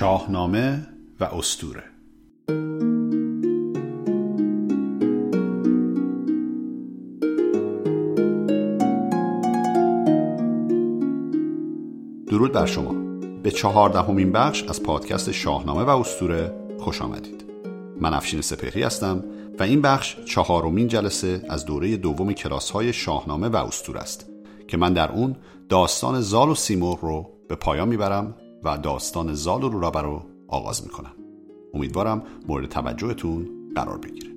شاهنامه و استوره درود بر شما. به چهاردهمین بخش از پادکست شاهنامه و استوره خوش آمدید. من افشین سپهری هستم و این بخش چهارمین جلسه از دوره دوم کلاس های شاهنامه و استوره است که من در اون داستان زال و سیمرغ رو به پایان می‌برم و داستان زال و رورابه رو آغاز می‌کنم. امیدوارم مورد توجهتون قرار بگیره.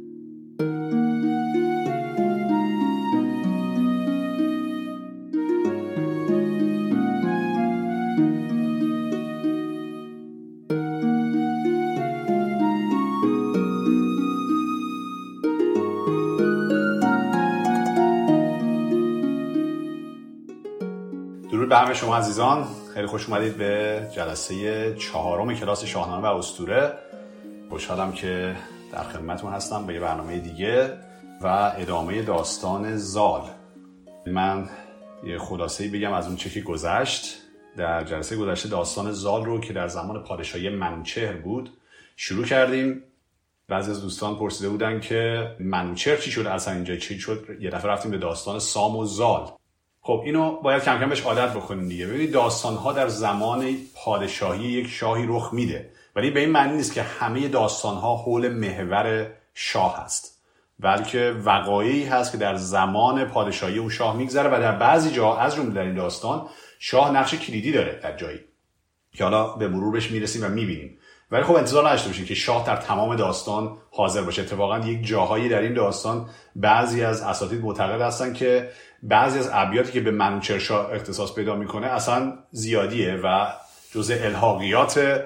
درود به همه شما عزیزان. خیلی خوش اومدید به جلسه چهارم کلاس شاهنامه و اسطوره خوشحالم که در خدمتتون هستم به یه برنامه دیگه و ادامه داستان زال. من یه خلاصه بگم از اون چه که گذشت. در جلسه گذشته داستان زال رو که در زمان پادشاهی منوچهر بود شروع کردیم. بعضی از دوستان پرسیده بودن که منوچهر چی شد؟ اصلا اینجا چی شد؟ یه دفعه رفتیم به داستان سام و زال. خب اینو باید کم کم بهش عادت بکنیم دیگه. ببینید داستان ها در زمان پادشاهی یک شاهی رخ میده. ولی به این معنی نیست که همه داستان ها حول محور شاه هست. بلکه وقایعی هست که در زمان پادشاهی اون شاه میگذره و در بعضی جا از جمله در این داستان شاه نقش کلیدی داره در جایی که حالا به مرور بهش می‌رسیم و می‌بینیم. ولی خب انتظار نداشته باشید که شاه در تمام داستان حاضر باشه. اتفاقا یک جاهایی در این داستان بعضی از اساتید معتقد هستن که بعضی از ابیاتی که به منوچهر شاه اختصاص پیدا می‌کنه اصلا زیادیه و جزء الحاقیات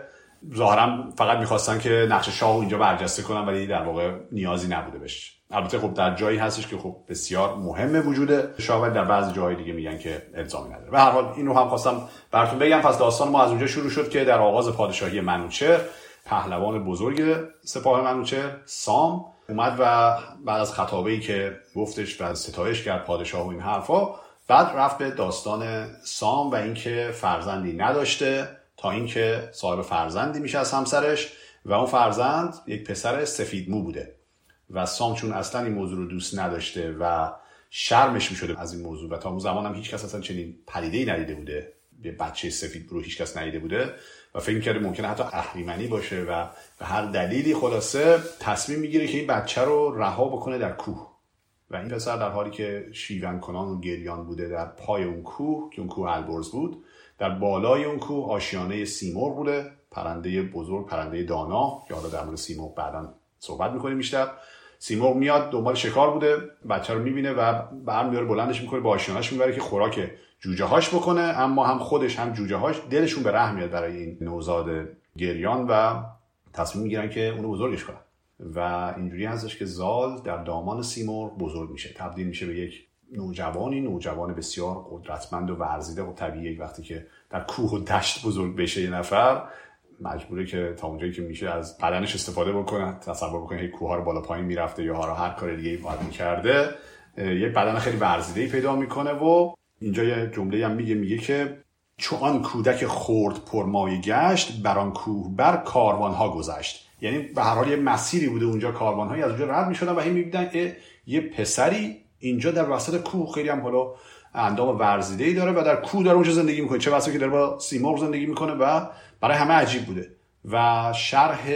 ظاهرا فقط می‌خواستن که نقش شاه رو اینجا برجسته کنن ولی در واقع نیازی نبوده بهش. البته خب در جایی هستش که خب بسیار مهمه وجود شاه ولی در بعضی جاهای دیگه میگن که الزامی نداره. به هر حال اینو هم خواستم براتون بگم. پس داستان ما از اونجا شروع شد که در آغاز پادشاهی منوچهر پهلوان بزرگ سپاه منوچهر سام اومد و بعد از خطابه ای که گفتش و ستایش کرد پادشاه و این حرفا بعد رفت به داستان سام و اینکه فرزندی نداشته تا اینکه صاحب فرزندی میشه از همسرش و اون فرزند یک پسر سفید مو بوده و سام چون اصلا این موضوع رو دوست نداشته و شرمش می‌شده از این موضوع و تا اون زمان هم هیچ کس اصلا چنین پدیده ای ندیده بوده. یه بچه سفید رو هیچ کس ندیده بوده و فکر کرده ممکنه حتی اهریمنی باشه و به هر دلیلی خلاصه تصمیم می‌گیره که این بچه رو رها بکنه در کوه. و این پسر در حالی که شیون کنان و گریان بوده در پای اون کوه که اون کوه البرز بود در بالای اون کوه آشیانه سیمرغ بوده پرنده بزرگ پرنده دانا که حالا در مورد سیمرغ بعدا صحبت می‌کنیم بیشتر. سیمرغ میاد دنبال شکار بوده بچه رو می‌بینه و برمیداره بلندش می‌کنه با آشیانش می‌بره که خوراک جوجه هاش بکنه. اما هم خودش هم جوجه هاش دلشون به رحم میاد برای این نوزاد گریان و تصمیم می‌گیرن که اونو بزرگش کنن. و اینجوری هستش که زال در دامان سیمرغ بزرگ میشه. تبدیل میشه به یک نوجوانی نوجوان بسیار قدرتمند و ورزیده و طبیعی. وقتی که در کوه و دشت بزرگ بشه یه نفر مجبوره که تا اونجایی که میشه از بدنش استفاده بکنه تصور بکنه هی کوه رو بالا پایین می‌رفته یا هر کار دیگه باید می‌کرده. یه بدن خیلی ورزیده پیدا می‌کنه و اینجا یه جمله هم میگه میگه که چون آن کودک خورد پرمایه گشت بر آن کوه بر کاروان ها گذشت. یعنی به هر حال یه مسیری بوده اونجا کاروان هایی از اونجا رد می‌شدن و هی می‌بینن یه پسری اینجا در وسط کوه خیلی هم حالا اندام ورزیده ای داره و در کوه داره اونجا زندگی می‌کنه. چه واسه که داره با سیمرغ زندگی می‌کنه و برای همه عجیب بوده. و شرح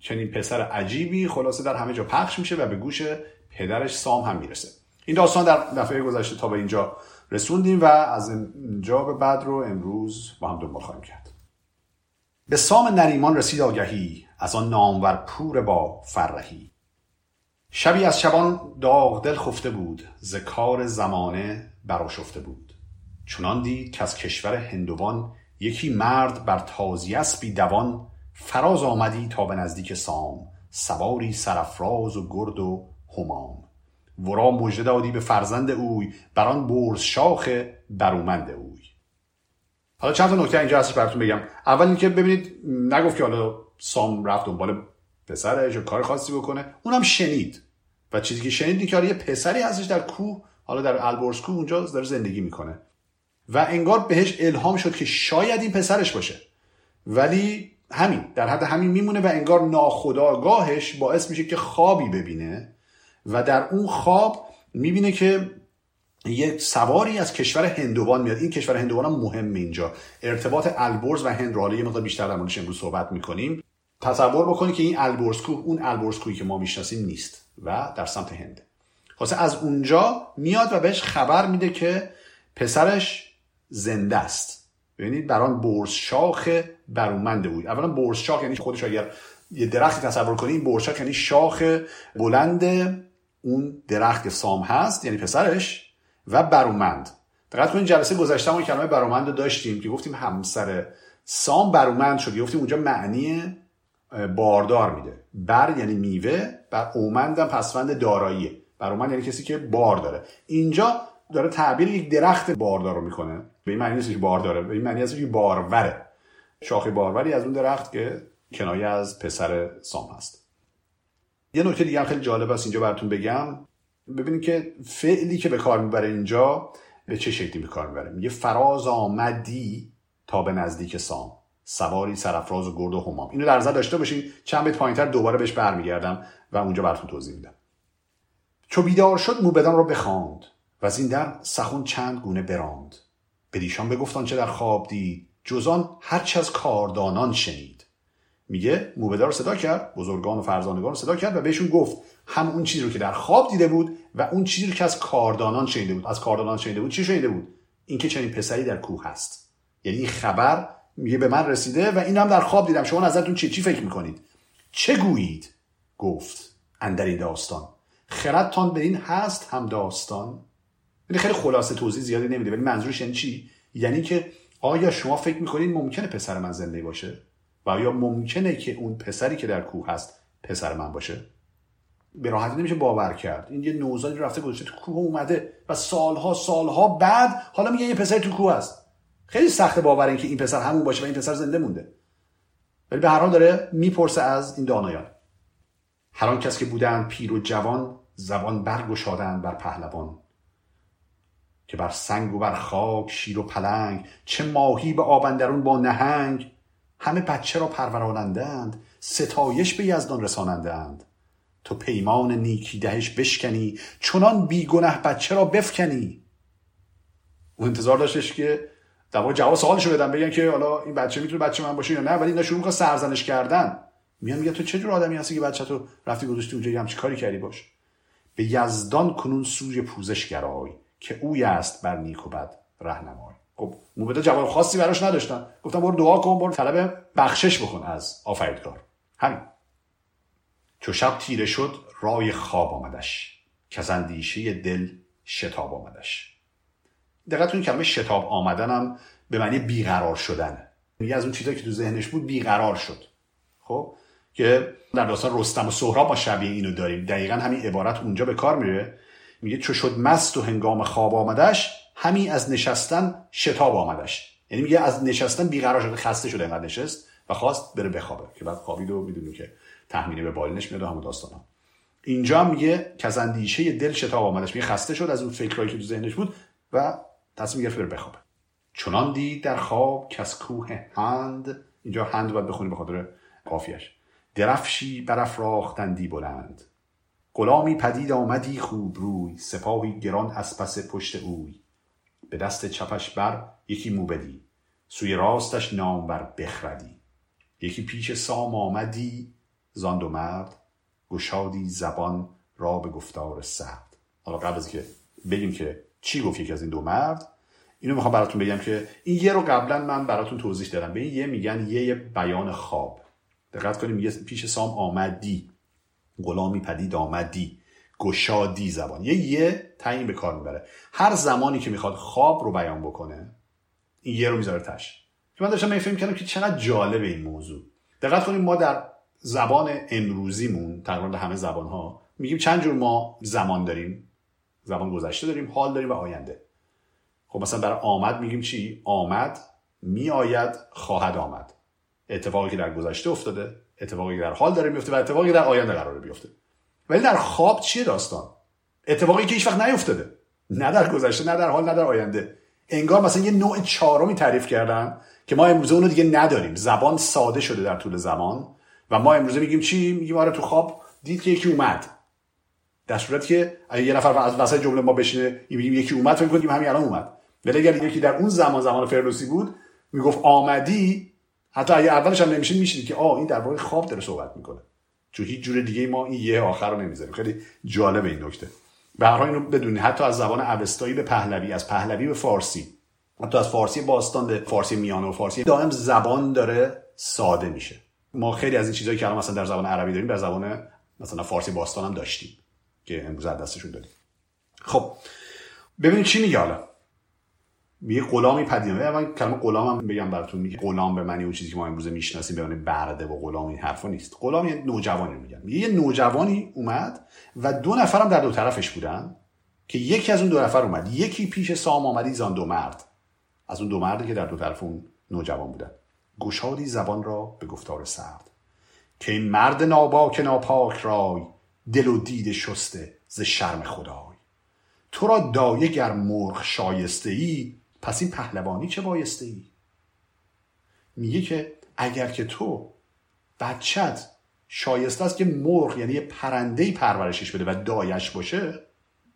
چنین پسر عجیبی خلاصه در همه جا پخش میشه و به گوش پدرش سام هم می‌رسه. این داستان در دفعه گذشته تا به اینجا رسوندیم و از اینجا به بعد رو امروز با هم دنبال خواهیم کرد. به سام نریمان رسید آگهی از آن نامور پور با فرهی. شبی از شبان داغ دل خفته بود ز کار زمانه براشفته بود. چنان دید که از کشور هندوان یکی مرد بر تازی اسبی دوان فراز آمدی تا به نزدیک سام. سواری سرافراز و گرد و همام. ورا مژده دادی به فرزند اوی بر آن برز شاخ برومند اوی. حالا چند تا نکته اینجا هستش براتون بگم. اول اینکه ببینید نگفت که حالا سام رفت دنبال پسرش یا کار خاصی بکنه. اونم شنید. و چیزی که شنید که یه پسری هستش در کوه حالا در البرز کوه اونجا داره زندگی می‌کنه. و انگار بهش الهام شد که شاید این پسرش باشه. ولی همین در حد همین میمونه و انگار ناخداگاهش باعث میشه که خوابی ببینه و در اون خواب می‌بینه که یه سواری از کشور هندوان میاد. این کشور هندوان هم مهمه اینجا. ارتباط البرز و هند یه مقدار بیشتر در موردش امروز صحبت می‌کنیم. تصور بکنید که این البرز کوه اون البرز کوهی که ما می‌شناسیم نیست و در سمت هند. خاصه از اونجا میاد و بهش خبر میده که پسرش زنده است. ببینید بران برز شاخ برومنده بود. اولا برز شاخ یعنی خودش اگر یه درختی تصور کنید برز شاخ یعنی شاخ بلند اون درخت سام هست یعنی پسرش و برومند دقت کنید جلسه گذشته ما کلمه برومند رو داشتیم که گفتیم همسر سام برومند شد گفتیم اونجا معنی باردار میده. بر یعنی میوه بر اومندم پسوند داراییه. برومند یعنی کسی که بار داره اینجا داره تعبیر یک درخت باردار رو می‌کنه. به این معنی نیست که بار داره. به این معنی هست که باروره. شاخه باروری از اون درخت که کنایه از پسر سام هست. یه نکته دیگه هم خیلی جالب است اینجا براتون بگم. ببینید که فعلی که به کار می‌بره اینجا به چه شکلی به کار می‌بره؟ میگه فراز آمدی تا به نزدیک سام. سواری سرفراز و گرد و همام اینو در نظر داشته باشین. چند بیت پایینتر دوباره بهش برمیگردم و اونجا براتون توضیح میدم. چو بیدار شد موبدان رو بخواند و از این در سخون چند گونه براند. بدیشان بگفتان چه در خواب دید. جزان هرچه از کاردانان شنید. میگه موبدا رو صدا کرد بزرگان و فرزانگان صدا کرد و بهشون گفت هم اون چیزی رو که در خواب دیده بود و اون چیزی رو که از کاردانان شنیده بود. از کاردانان شنیده بود چی شنیده بود؟ اینکه چنین پسری در کوه هست. یعنی خبر میگه به من رسیده و این هم در خواب دیدم. شما نظرتون چی چی فکر می‌کنید؟ چه گویید؟ گفت اندر این داستان. خردتان به این هست هم داستان؟ یعنی خیلی خلاصه توضیح زیادی نمیده. ولی منظورش یعنی چی؟ یعنی که آیا شما فکر می‌کنید ممکنه پسر من زنده باشه؟ و آیا ممکنه که اون پسری که در کوه هست پسر من باشه؟ به راحتی نمیشه باور کرد. این یه نوزادی رفته گذاشته تو کوه اومده و سالها سالها بعد حالا میگه یه پسری تو کوه هست. خیلی سخت باور این که این پسر همون باشه و این پسر زنده مونده. ولی به هر حال داره می‌پرسه از این دانایان. هر کس که بودن پیر و جوان زبان برگشادند بر پهلوان. که بر سنگ و بر خاک شیر و پلنگ چه ماهی به آبندرون با نهنگ همه بچه را پرورانندند ستایش به یزدان رسانندند. تو پیمان نیکی دهش بشکنی چنان بیگنه بچه را بفکنی. او انتظار داشتش که در واقع جواب سوالشو بدن بگن که حالا این بچه می‌تونه بچه من باشه یا نه ولی اینا شروع می‌کنن سرزنش کردن. میان میگه تو چه جور آدمی هستی که بچه تو رفتی گذاشتی اونجا همچی کاری کردی؟ باش. به یزدان کنون سوی پوزش گرای. که اوی است بر نیک و بد رهنمای. خب موبدا جواب خاصی براش نداشتن. گفتم برو دعا کن برو طلب بخشش بکن از آفریدگار. همین. چو شب تیره شد رای خواب آمدش. که از دل شتاب آمدش. دقت کنید کلمه شتاب آمدنم به معنی بیقرار شدن. میگه از اون چیزایی که تو ذهنش بود بیقرار شد. خب که در داستان رستم و سهراب ما شبیه اینو داریم. دقیقا همین عبارت اونجا به کار میره. میگه چو شد مست و هنگام خواب آمدش همین از نشستن شتاب آمدش. یعنی میگه از نشستن بیقرار شده خسته شده اینقدر نشست و خواست بره بخوابه که بعد خوابید و می‌دونی که تحمیلی به بالینش میاد همون داستان ها. اینجا میگه که از اندیشه دل شتاب آمدش. میگه خسته شد از اون فکرهایی که تو ذهنش بود و تصمیم گرفت بره بخوابه. چنان دید در خواب از کوه هند اینجا هند باید بخونی به خاطر قافیش درفشی برافراختندی بلند. غلامی پدید آمدی خوب روی سپاهی گران از پس پشت اوی. به دست چپش بر یکی موبدی سوی راستش نامور بخردی. یکی پیش سام آمدی زاند و مرد. گشادی زبان را به گفتار سرد. حالا قبل از که بگیم که چی گفت یکی از این دو مرد اینو می‌خوام براتون بگم که این یه رو قبلا من براتون توضیح دادم. به این یه میگن یه بیان خواب. دقت کنیم یه پیش سام آمدی. غلامی پدید آمدی. گشادی زبان. یه یه تعیین به کار می‌بره. هر زمانی که می‌خواد خواب رو بیان بکنه این یه رو می‌ذاره تش که من داشتم فکر کردم که چقدر جالبه این موضوع. دقت کنیم ما در زبان امروزیمون تقریبا همه زبان ها میگیم چند جور ما زمان داریم. زبان گذشته داریم حال داریم و آینده. خب مثلا برای آمد میگیم چی؟ آمد میآید خواهد آمد. اتفاقی که در گذشته افتاده اتفاقی در حال داره میفته و اتفاقی در آینده قراره بیفته. ولی در خواب چیه داستان؟ اتفاقی که هیچ وقت نیفتاده. نه در گذشته نه در حال نه در آینده. انگار مثلا یه نوع چهارمی تعریف کردن که ما امروزه اونو دیگه نداریم. زبان ساده شده در طول زمان و ما امروزه میگیم چی؟ میگیم آره تو خواب دید که یکی اومد. در صورتی که یه نفر از وسط جمله ما بشینه میگیم یکی اومد فکر کنیم همین الان اومد. ولی اگر یکی در اون زمان زمان فردوسی بود می‌گفت آمدی حتی اگه اولش هم نمیشه میشید که آ این در واقع خواب داره صحبت می‌کنه. چون هیچ جور دیگه ما این یه آخر رو نمی‌ذاریم. خیلی جالب این نکته. به هر اینو بدونی حتی از زبان اوستایی به پهلوی از پهلوی به فارسی. حتی از فارسی باستان به فارسی میانه و فارسی دائم زبان داره ساده میشه. ما خیلی از این چیزهایی که الان مثلا در زبان عربی داریم در زبان مثلا فارسی باستان هم داشتیم که امروز دستشون داریم خب ببینید چی میگه حالا. میگه غلامی پدید من کلمه غلام هم بگم براتون. میگه غلام به معنی اون چیزی که ما امروز می‌شناسیم به معنی برده و غلام این حرفا نیست. غلام یه نوجوانی میگن میگه یه نوجوانی اومد و دو نفرم در دو طرفش بودن که یکی از اون دو نفر اومد. یکی پیش سام آمدی زان دو مرد. از اون دو مردی که در دو طرف اون نوجوان بودن. گشادی زبان را به گفتار سرد. که این مرد ناباک ناپاک رای دل و دید شسته ز شرم خدای. تو را دایه گر مرغ شایسته ای پس این پهلوانی چه بایسته ای میگه که اگر که تو بچت شایسته است که مرغ یعنی یه پرنده پرورشش بده و دایش باشه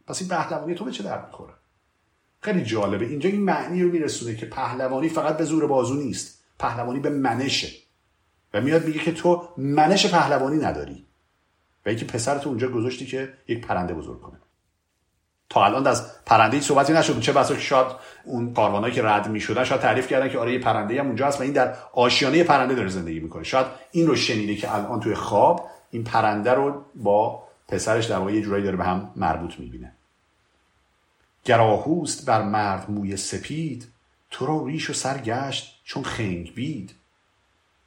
پس این پهلوانی تو به چه درد می‌خوره؟ خیلی جالبه. اینجا این معنی رو میرسونه که پهلوانی فقط به زور بازو نیست. پهلوانی به منشه. و میاد میگه که تو منش پهلوانی نداری. و اینکه پسرتو اونجا گذاشتی که یک پرنده بزرگ کنه. تا الان از پرنده ای صحبتی نشد. چه بسا که اون کاروانایی که رد می‌شدن شاید تعریف کردن که آره یه پرنده هم اونجا هست و این در آشیانه پرنده داره زندگی می‌کنه. شاید این رو شنیده که الان توی خواب این پرنده رو با پسرش در واقع یه جورایی داره به هم مربوط می‌بینه. گراهوست بر مرد موی سپید تو را ریش و سرگشت چون خنگ بید.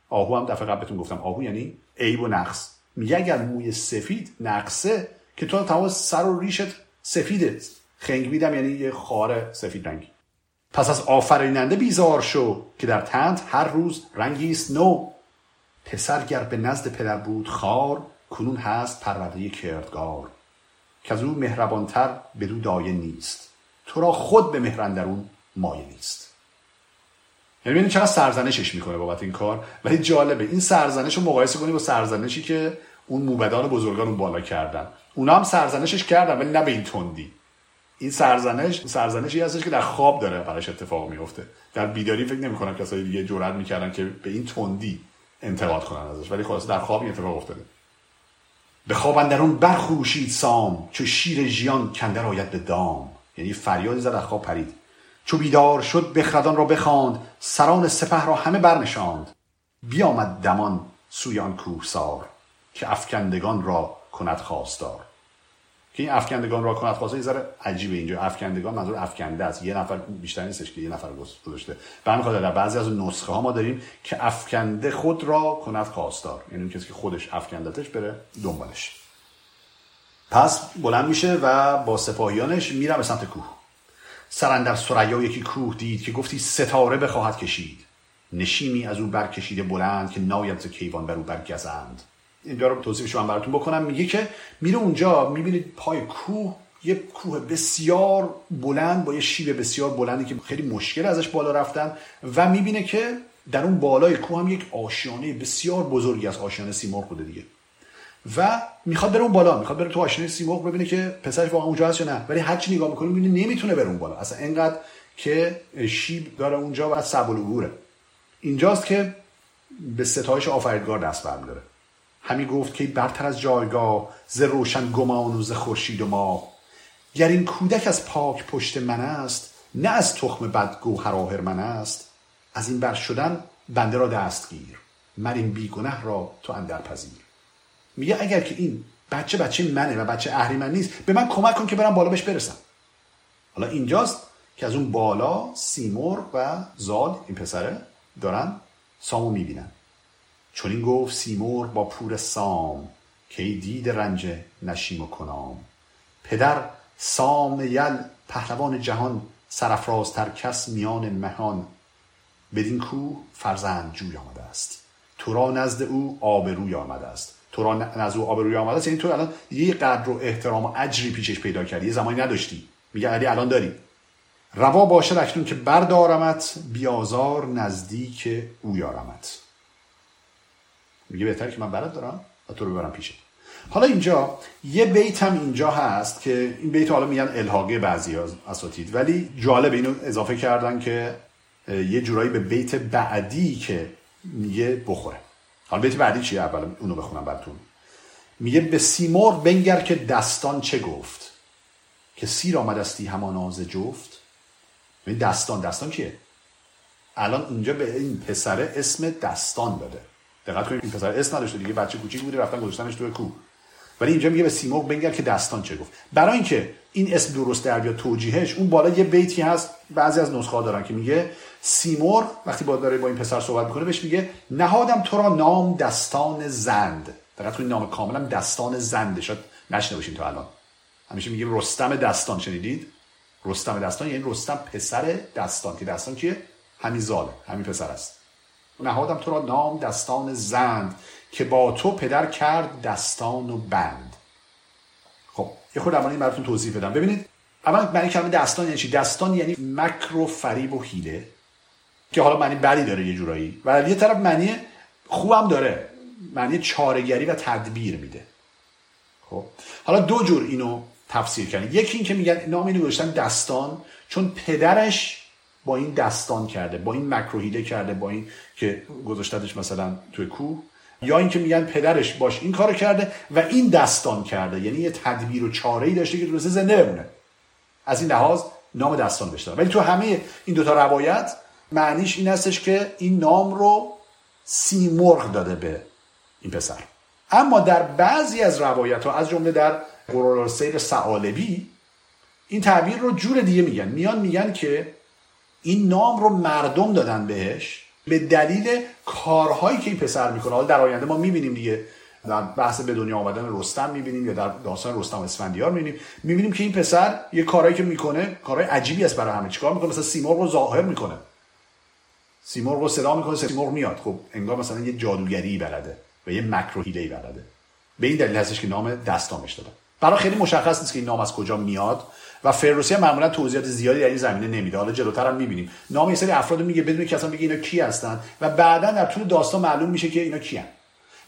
آهو هم دفعه قبلتون گفتم. آهو یعنی عیب و نقص. میگه اگر موی سفید نقصه که تو تمام سر و ریشت سفیده خنگ بیدم یعنی یه خار سفید رنگی. پس از آفریننده بیزار شو که در تند هر روز رنگی است. نو. پسر گر به نزد پدر بود خار کنون هست پرورده کردگار که از او مهربانتر دو دایه نیست. تو را خود به مهرندرون مایه نیست. یعنی ببینید چقدر سرزنشش می‌کنه بابت این کار؟ ولی جالبه این سرزنش رو مقایسه کنیم با سرزنشی که اون موبدان بزرگان اون بالا کردن. اونا هم سرزنشش کردن ولی نه به این تندی. این سرزنش سرزنشی هستش که در خواب داره براش اتفاق میفته. در بیداری فکر نمی‌کنم کسایی دیگه جرئت می‌کردن که به این تندی انتقاد کنن ازش ولی خلاص در خواب این اتفاق افتاده. به خواب اندرون برخوشید سام چو شیر ژیان کندر آید به دام. یعنی فریادی زد از خواب پرید. چو بیدار شد بخردان را بخواند. سران سپه را همه برنشاند. بیامد دمان سوی آن کوهسار که افکندگان را کند خواستار. که این افکندگان را کند خواستار یه ذره عجیبه اینجا. افکندگان منظور افکنده است. یه نفر بیشتر نیستش که یه نفر گذاشته. به همین در بعضی از نسخه ها ما داریم که افکنده خود را کند خواستار. یعنی کسی که خودش افکندتش بره دنبالش. پس بلند میشه و با سپاهیانش میره به سمت کوه. سرندر سریا یکی کوه دید که گفتی ستاره بخواهد کشید. نشیمی از او برکشیده بلند که ناید ز کیوان بر او برگزند. اینجا رو توصیفش من براتون بکنم. میگه که میره اونجا می‌بینید پای کوه یه کوه بسیار بلند با یه شیب بسیار بلندی که خیلی مشکل ازش بالا رفتن و می‌بینه که در اون بالای کوه هم یک آشیانه بسیار بزرگی از آشیانه سیمرغ بوده دیگه. و می‌خواد بره اون بالا می‌خواد بره تو آشیانه سیمرغ ببینه که پسرش واقعا اونجا هست یا نه. ولی هرچی نگاه می‌کنه می‌بینه نمی‌تونه بره اون بالا. اصلا اینقدر که شیب داره اونجا و سبل اینجاست که به ستایش آفریدگار دست برمیداره. همی گفت که برتر از جایگاه ز روشن گمان و ز خورشید و ما گر این کودک از پاک پشت من است نه از تخم بد گوهر من است. از این بر شدن بنده را دست گیر من این بیگنه را تو اندر پذیر. میگه اگر که این بچه بچه منه و بچه اهریمن نیست به من کمک کن که برم بالا بهش برسم. حالا اینجاست که از اون بالا سیمور و زال این پسره دارن سامو می‌بینن. چون این گفت سیمور با پور سام که ای دید رنج نشیم و کنام. پدر سام یل پهلوان جهان سرفرازتر کس میان مهان. بدین کوه فرزند جوی آمده است. تو را نزد او آبروی است. تو را نزد او آبروی است. یعنی تو الان یه قدر و احترام و اجری پیشش پیدا کردی. یه زمانی نداشتی. میگه علی الان داری. روا باشد اکنون که بردارمت بیازار نزدیک او یارمت میگه بهتر که من برات دارم و تو رو ببرم پیشت حالا اینجا یه بیت هم اینجا هست که این بیت حالا میگن الحاقه بعضی از اساتید ولی جالب اینو اضافه کردن که یه جورایی به بیت بعدی که میگه بخوره. حالا بیت بعدی چیه؟ اول اونو بخونم براتون. میگه به سیمور بنگر که دستان چه گفت؟ که سیر آمدستی همان آز جفت. این دستان. دستان کیه؟ الان اینجا به این پسره اسم دستان داده. دقت کنید این پسر اسم نداشته دیگه بچه کوچیک بوده رفتن گذاشتنش توی کو ولی اینجا میگه به سیمرغ بنگر که دستان چه گفت. برای اینکه این اسم درست در بیاد توجیهش اون بالا یه بیتی هست بعضی از نسخه دارن که میگه سیمرغ وقتی با داره با این پسر صحبت می‌کنه بهش میگه نهادم تو را نام دستان زند. دقت کنید نام کاملم دستان زنده. شد نشنه باشین تا الان. همیشه میگیم رستم دستان شنیدید؟ رستم دستان یعنی رستم پسر دستان. که دستان کیه همین زاله همین پسر است. نهادم تو را نام دستان زند که با تو پدر کرد دستان و بند. خب یه خود این براتون توضیح بدم. ببینید اول معنی کلمه دستان یعنی چی؟ دستان یعنی مکر و فریب و حیله که حالا معنی بدی داره یه جورایی. و یه طرف معنی خوبم داره معنی چارگری و تدبیر میده. خب حالا دو جور اینو تفسیر کردن. یکی این که میگن نام اینو گذاشتن دستان چون پدرش با این دستان کرده با این مکروهیله کرده با این که گذاشتدش مثلا توی کوه. یا اینکه میگن پدرش باش این کارو کرده و این دستان کرده. یعنی یه تدبیر و چاره ای داشته که درسته زنده بمونه. از این لحاظ نام دستان بشته ولی تو همه این دوتا روایت معنیش این هستش که این نام رو سیمرغ داده به این پسر. اما در بعضی از روایت ها از جمله در قرار سیر سعالبی این تعبیر رو جور دیگه میگن. میان میگن که این نام رو مردم دادن بهش به دلیل کارهایی که این پسر می‌کنه. حالا در آینده ما می‌بینیم دیگه. در بحث به دنیا آمدن رستم می‌بینیم یا در داستان رستم اسفندیار می‌بینیم. می‌بینیم که این پسر یه کارهایی که می‌کنه کارهای عجیبی است برای همه. چیکار می‌کنه؟ مثلا سیمرغ رو ظاهر می‌کنه. سیمرغ رو صدا می‌کنه سیمرغ میاد. خب انگار مثلا یه جادوگری بلده و یه مکر و بلده. به این دلیل هستش که نام دستامش دادن. برای خیلی مشخص نیست که این نام از کجا میاد. و فروسی هم معمولا توضیحات زیادی در این زمینه نمیده. حالا جلوتر هم می‌بینیم. نام یه سری افراد میگه بدون که اصلا بگه اینا کی هستن و بعدا در طول داستان معلوم میشه که اینا کیان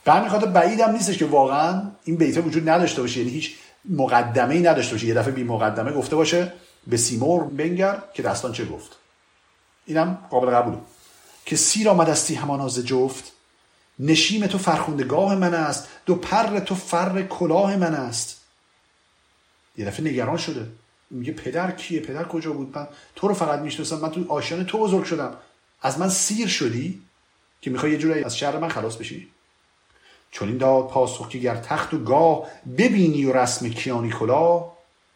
به همین خاطر بعید هم نیستش که واقعا این بیت وجود نداشته باشه. یعنی هیچ مقدمه ای نداشته باشه. یه دفعه بی مقدمه گفته باشه. به سیمور بنگر که داستان چه گفت. اینم قابل قبوله که سیر آمدستی هماناز جفت. نشیم تو فرخوندگاه من است. دو پر تو فر کلاه من است. یه دفعه نگران شده. میگه پدر کیه؟ پدر کجا بود؟ من تو رو فقط می‌شناسم. من تو آشیان تو بزرگ شدم. از من سیر شدی که می‌خوای یه جورایی از شهر من خلاص بشی؟ چون این داد پاسخ که گر تخت و گاه ببینی و رسم کیانی کلا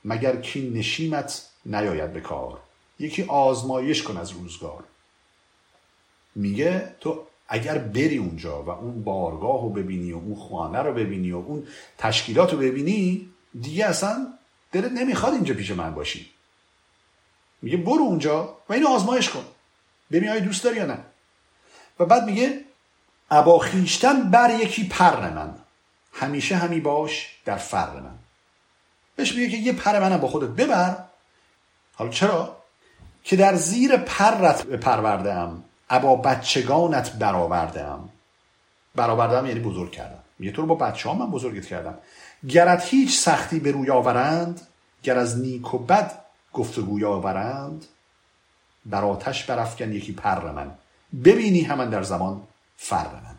مگر کی نشیمت نیاید به کار. یکی آزمایش کن از روزگار. میگه تو اگر بری اونجا و اون بارگاه رو ببینی و اون خانه رو ببینی و اون تشکیلات رو ببینی دیگه اصلا دلت نمی‌خواد اینجا پیش من باشی. میگه برو اونجا و اینو آزمایش کن. ببین آیا دوست داری یا نه. و بعد میگه ابا خیشتن بر یکی پر من. همیشه همی باش در فر من. بهش میگه که یه پر منم با خودت ببر. حالا چرا؟ که در زیر پرت پرورده ام ابا بچگانت برآورده ام برآورده یعنی بزرگ کردم. میگه تو رو با بچه ها من بزرگت کردم. گرت هیچ سختی به روی آورند گر از نیک و بد گفتگوی آورند. بر آتش برافکن یکی پر من ببینی همان در زمان فر من.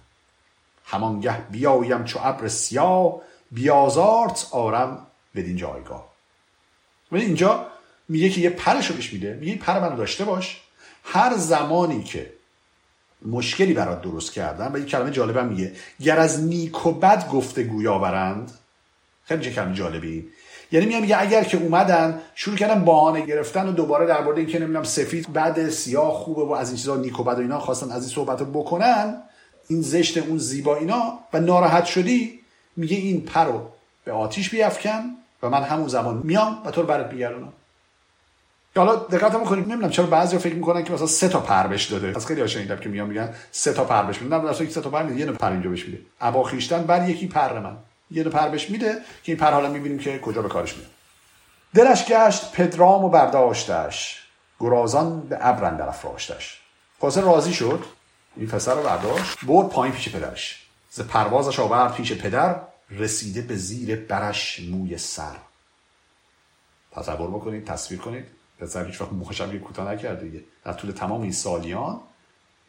همانگه بیایم چو ابر سیاه بیازارت آرم بدین جایگاه. ولی اینجا میگه که یه پرشو بهش میده میگه پر من داشته باش. هر زمانی که مشکلی برات درست کردن و یه کلمه جالبم میگه گر از نیک و بد گفتگوی آورند خیلی چه کلمه جالبی. یعنی میگم میگه اگر که اومدن شروع کردن بهانه گرفتن و دوباره در مورد اینکه نمی‌دونم سفید بعد سیاه خوبه و از این چیزا نیک و بد و اینا خواستن از این صحبت بکنن این زشت اون زیبا اینا و ناراحت شدی میگه این پر رو به آتیش بیافکن و من همون زمان میام و تو رو برات میگردونم. حالا دقت می‌کنید نمی‌دونم چرا بعضی فکر می‌کنن که مثلا سه تا پر بهش داده. از خیلی شنیدم که میان میگن سه تا پر بهش میده نه سه تا پر یه پر اینجا بهش میده. ابا بعد یکی پر من. یه دو پر بهش میده که این پر حالا می‌بینیم که کجا به کارش میاد. دلش گشت پدرام و برداشتش. گرازان به ابر در افراشتش. خلاصه راضی شد. این پسر رو برداشت برد پایین پیش پدرش. ز پروازش آورد پیش پدر رسیده به زیر برش موی سر. تصور بکنید تصویر کنید. پسر هیچ وقت موهش هم کوتاه نکرده. دیگه در طول تمام این سالیان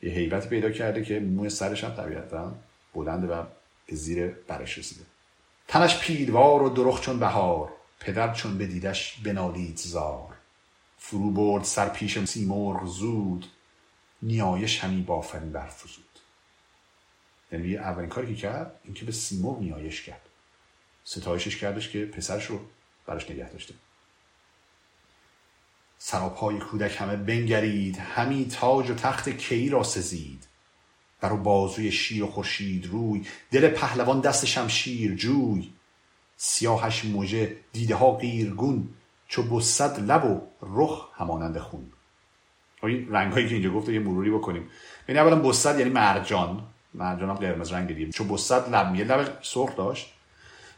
یه حیبت پیدا کرده که موی سرش هم طبیعتا بلنده و به زیر برش رسیده. تنش پیلوار و درخ چون بهار پدر چون بدیدش بنالید زار. فرو برد سر پیش سیمرغ زود نیایش همی بافرین برفزود. یعنی اولین کاری که کرد اینکه به سیمرغ نیایش کرد. ستایشش کردش که پسرش رو براش نگه داشته. سراپای کودک همه بنگرید همی تاج و تخت کی را سزید. بر بازوی شیر و خورشید روی دل پهلوان دست شمشیر جوی. سیاهش موجه دیده ها قیرگون چو بسد لب و رخ همانند خون. خب این رنگ هایی که اینجا گفته یه مروری بکنیم. یعنی اولا بسد یعنی مرجان. مرجان هم قرمز رنگ دیگه. چو بسد لب میگه لب سرخ داشت.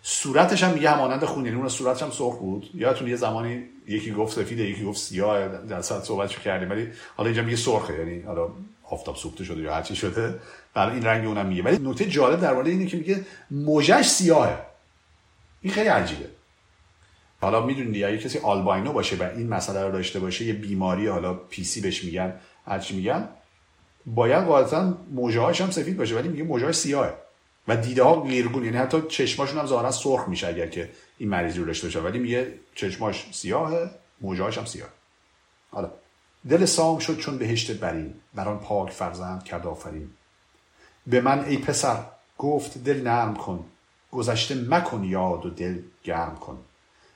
صورتش هم میگه همانند خون یعنی اون صورتش هم سرخ بود. یادتون یه زمانی یکی گفت سفیده یکی گفت سیاه در صورت صحبتشو کردیم. ولی حالا اینجا میگه سرخه یعنی حالا آفتاب سوخته شده یا هر چی شده برای این رنگ اونم میگه. ولی نکته جالب در مورد اینه که میگه موجش سیاهه. این خیلی عجیبه. حالا می‌دونید اگه کسی آلباینو باشه و این مسئله رو داشته باشه یه بیماری حالا پی سی بهش میگن هرچی میگن باید غالبا موجهاش هم سفید باشه ولی میگه موجهاش سیاهه. و دیده ها غیرگون یعنی حتی چشماشون هم ظاهرا سرخ میشه اگر که این مریضی رو داشته باشه. ولی میگه چشماش سیاهه موجهاش هم سیاه حالا دل سام شد چون بهشت برین بران پاک فرزند کرد آفرین. به من ای پسر گفت دل نرم کن گذشته مکن یاد و دل گرم کن.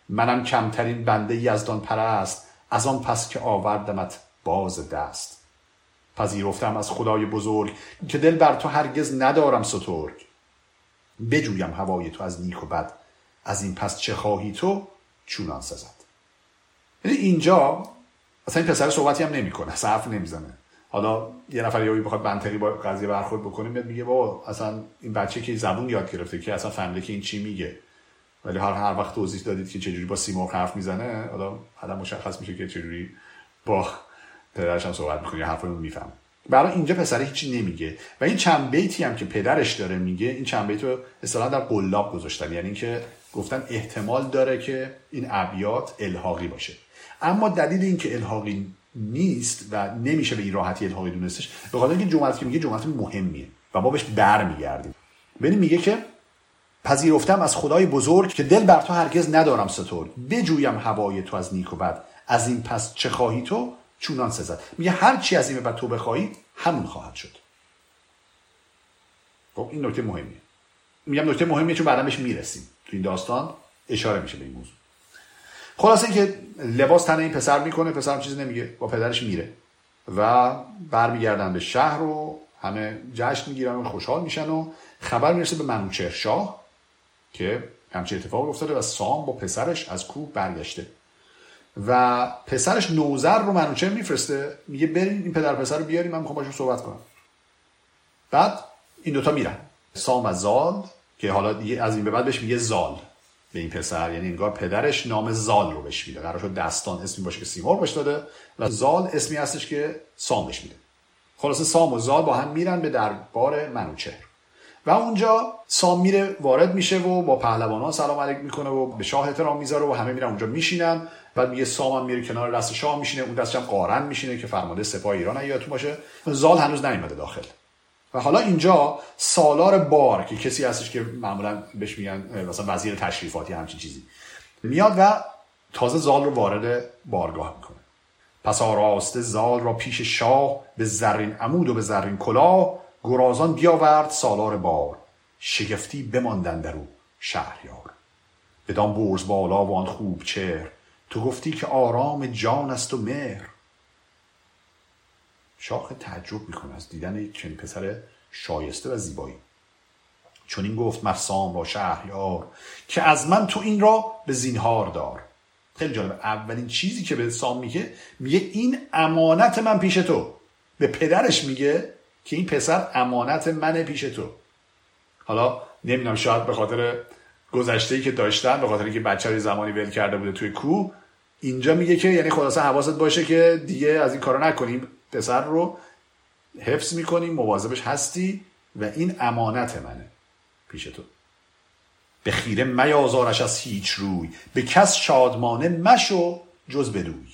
منم کمترین بنده یزدان پرست از آن پس که آوردمت باز دست. پذیرفتم از خدای بزرگ که دل بر تو هرگز ندارم سترگ. بجویم هوای تو از نیک و بد از این پس چه خواهی تو چونان سزد. یعنی اینجا اصلا این پسر صحبتی هم نمی‌کنه حرف نمی‌زنه. حالا یه نفر یهو بخواد منطقی با قضیه برخورد بکنه میاد میگه بابا اصلا این بچه که زبون یاد گرفته که اصلا فهمیده که این چی میگه. ولی هر هر وقت توضیح دادید که چجوری با سیمرغ حرف می‌زنه حالا آدم مشخص میشه که چجوری با پدرش هم صحبت می‌کنه حرف رو میفهم برای اینجا پسر هیچی نمیگه. و این چند بیتی هم که پدرش داره میگه این چند بیت رو اصطلاحا در قلاب گذاشتن. یعنی اینکه گفتن احتمال داره که این ابیات الحاقی باشه. اما دلیل اینکه الحاقی نیست و نمیشه به این راحتی الحاقی دونستش به خاطر اینکه جملت که میگه جملت مهمیه و ما بهش برمیگردیم ببین میگه که پذیرفتم از خدای بزرگ که دل بر تو هرگز ندارم سترگ بجویم هوای تو از نیک و بد. از این پس چه خواهی تو؟ چونان سزد. میگه هر چی از این به تو بخواهی همون خواهد شد. خب این نکته مهمیه. میگم نکته مهمیه چون بعدا بهش می‌رسیم. تو این داستان اشاره میشه به این موضوع. خلاصه که لباس تن این پسر می‌کنه پسر هم چیزی نمیگه با پدرش میره. و برمیگردن به شهر و همه جشن می‌گیرن و خوشحال میشن و خبر می‌رسه به منوچهر شاه که همچه اتفاق افتاده و سام با پسرش از کوه برگشته. و پسرش نوزر رو منوچهر میفرسته میگه بریم این پدر پسر رو بیاریم من می‌خوام باشون صحبت کنم. بعد این دوتا میرن. سام و زال که حالا از این به بعد بهش میگه زال. به این پسر یعنی انگار پدرش نام زال رو بهش میده. قرار شد دستان اسمی باشه که سیمور بهش داده و زال اسمی هستش که سام بهش میده. خلاصه سام و زال با هم میرن به دربار منوچهر و اونجا سام میره وارد میشه و با پهلوانان سلام علیک می‌کنه و به شاه احترام می‌ذاره و همه میرن اونجا میشینن. بعد میگه سام هم میره کنار دست شاه میشینه. اون دستش هم قارن میشینه که فرمانده سپاه ایران یادتون باشه. زال هنوز نیومده داخل. و حالا اینجا سالار بار که کسی هستش که معمولا بهش میگن مثلا وزیر تشریفاتی همچین چیزی میاد و تازه زال رو وارد بارگاه می‌کنه. پس آراسته زال را پیش شاه به زرین عمود و به زرین کلاه گرازان بیاورد سالار بار. شگفتی بماندن در او شهریار. بدان برز بالا و آن خوب چهر. تو گفتی که آرام جان است و مهر. شاه تعجب می‌کنه از دیدن یک چنین پسر شایسته و زیبایی. چون این گفت مرسام با شهریار که از من تو این را به زینهار دار. خیلی جالب. اولین چیزی که به سام میگه میگه این امانت من پیش تو. به پدرش میگه که این پسر امانت منه پیش تو. حالا نمی‌دونم شاید به خاطر گذشته ای که داشتن به خاطر اینکه بچه های زمانی ول کرده بوده توی کوه اینجا میگه که یعنی خلاصه حواست باشه که دیگه از این کارا نکنیم. پسر رو حفظ می‌کنیم مواظبش هستی و این امانت منه پیش تو. به خیره میازارش از هیچ روی به کس شادمانه مشو جز بدوی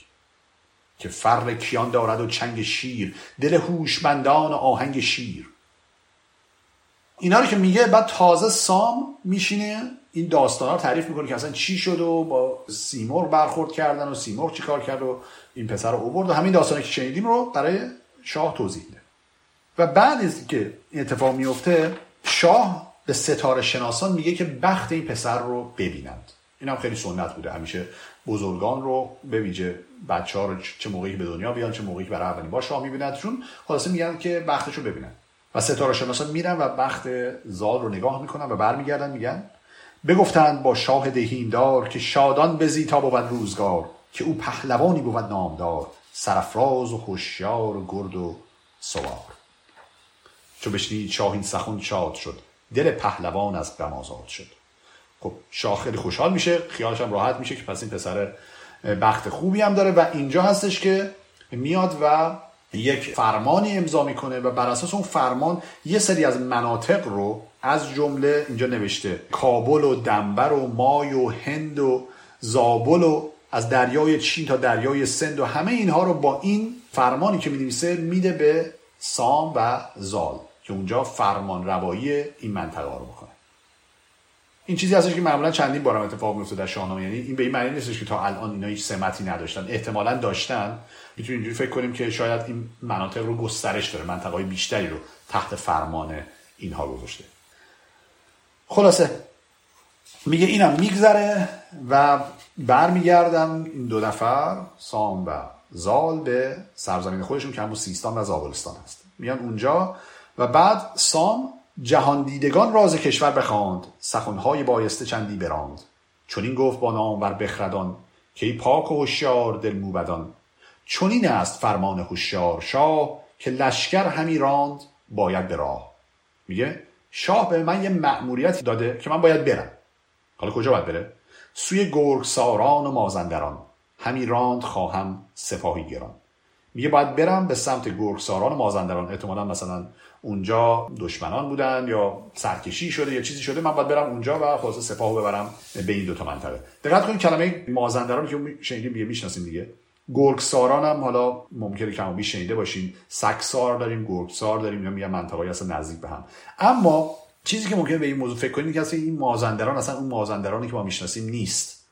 که فر کیان دارد و چنگ شیر دل هوشمندان و آهنگ شیر. اینا رو که میگه بعد تازه سام میشینه این داستان ها تعریف می‌کنه که اصلا چی شد و با سیمرغ برخورد کردن و سیمرغ چی کار کرد و این پسر رو اوورد و همین داستانی که شنیدیم رو برای شاه توضیح میده. و بعد از که این اتفاق میفته شاه به ستاره شناسان میگه که بخت این پسر رو ببینند. این هم خیلی سنت بوده. همیشه بزرگان رو به بچه ها رو چه موقعی به دنیا بیان چه موقعی برای اولین بار شاه می‌بینند چون خلاصه میگن که بختش رو ببینن. و ستاره شناسان میرن و بخت زال رو نگاه می‌کنن و برمیگردن میگن بگفتند با شاه دهیمدار که شادان بزی تا بود روزگار که او پهلوانی بود نامدار سرفراز و خوشیار و گرد و سوار. چو بشنید شاه این سخن شاد شد دل پهلوان از غم آزاد شد. خب شاه خیلی خوشحال میشه خیالش هم راحت میشه که پس این پسر بخت خوبی هم داره و اینجا هستش که میاد و یک فرمانی امضا می‌کنه و بر اساس اون فرمان یه سری از مناطق رو از جمله اینجا نوشته کابل و دنبر و مای و هند و زابل و از دریای چین تا دریای سند و همه اینها رو با این فرمانی که می میده به سام و زال که اونجا فرمان روایی این منطقه رو بکنه این چیزی هستش که معمولا چندین بارم اتفاق میفته در شاهنامه یعنی این به این معنی نیستش که تا الان اینا هیچ سمتی نداشتن احتمالا داشتن. می‌تونیم اینجوری فکر کنیم که شاید این مناطق رو گسترش داره منطقه بیشتری رو تحت فرمان اینها گذاشته. خلاصه. میگه اینم میگذره و برمیگردم این دو نفر سام و زال به سرزمین خودشون که همون سیستان و زابلستان هست. میان اونجا و بعد سام جهان دیدگان راز کشور بخواند سخنهای بایسته چندی براند. چون این گفت با نام ور بخردان که ای پاک و هوشیار دل موبدان. چون این است فرمان هوشیار شاه که لشکر همی راند باید به راه. میگه شاه به من یه مأموریت داده که من باید برم. حالا کجا باید بره؟ سوی گرگساران و مازندران. همی راند خواهم سپاهی گران. میگه باید برم به سمت گرگساران و مازندران. احتمالا مثلا اونجا دشمنان بودن یا سرکشی شده یا چیزی شده من باید برم اونجا و خلاص سپاه ببرم به این دو تا منطقه. دقت کنید کلمه مازندران که شنیدیم دیگه می‌شناسیم دیگه. گرگساران هم حالا ممکنه کم بیش شنیده باشین سکسار داریم گرگسار داریم یا میگن منطقه‌ای اصلا نزدیک به هم. اما چیزی که ممکنه به این موضوع فکر کنید که این مازندران اصلا اون مازندرانی که ما می‌شناسیم نیست.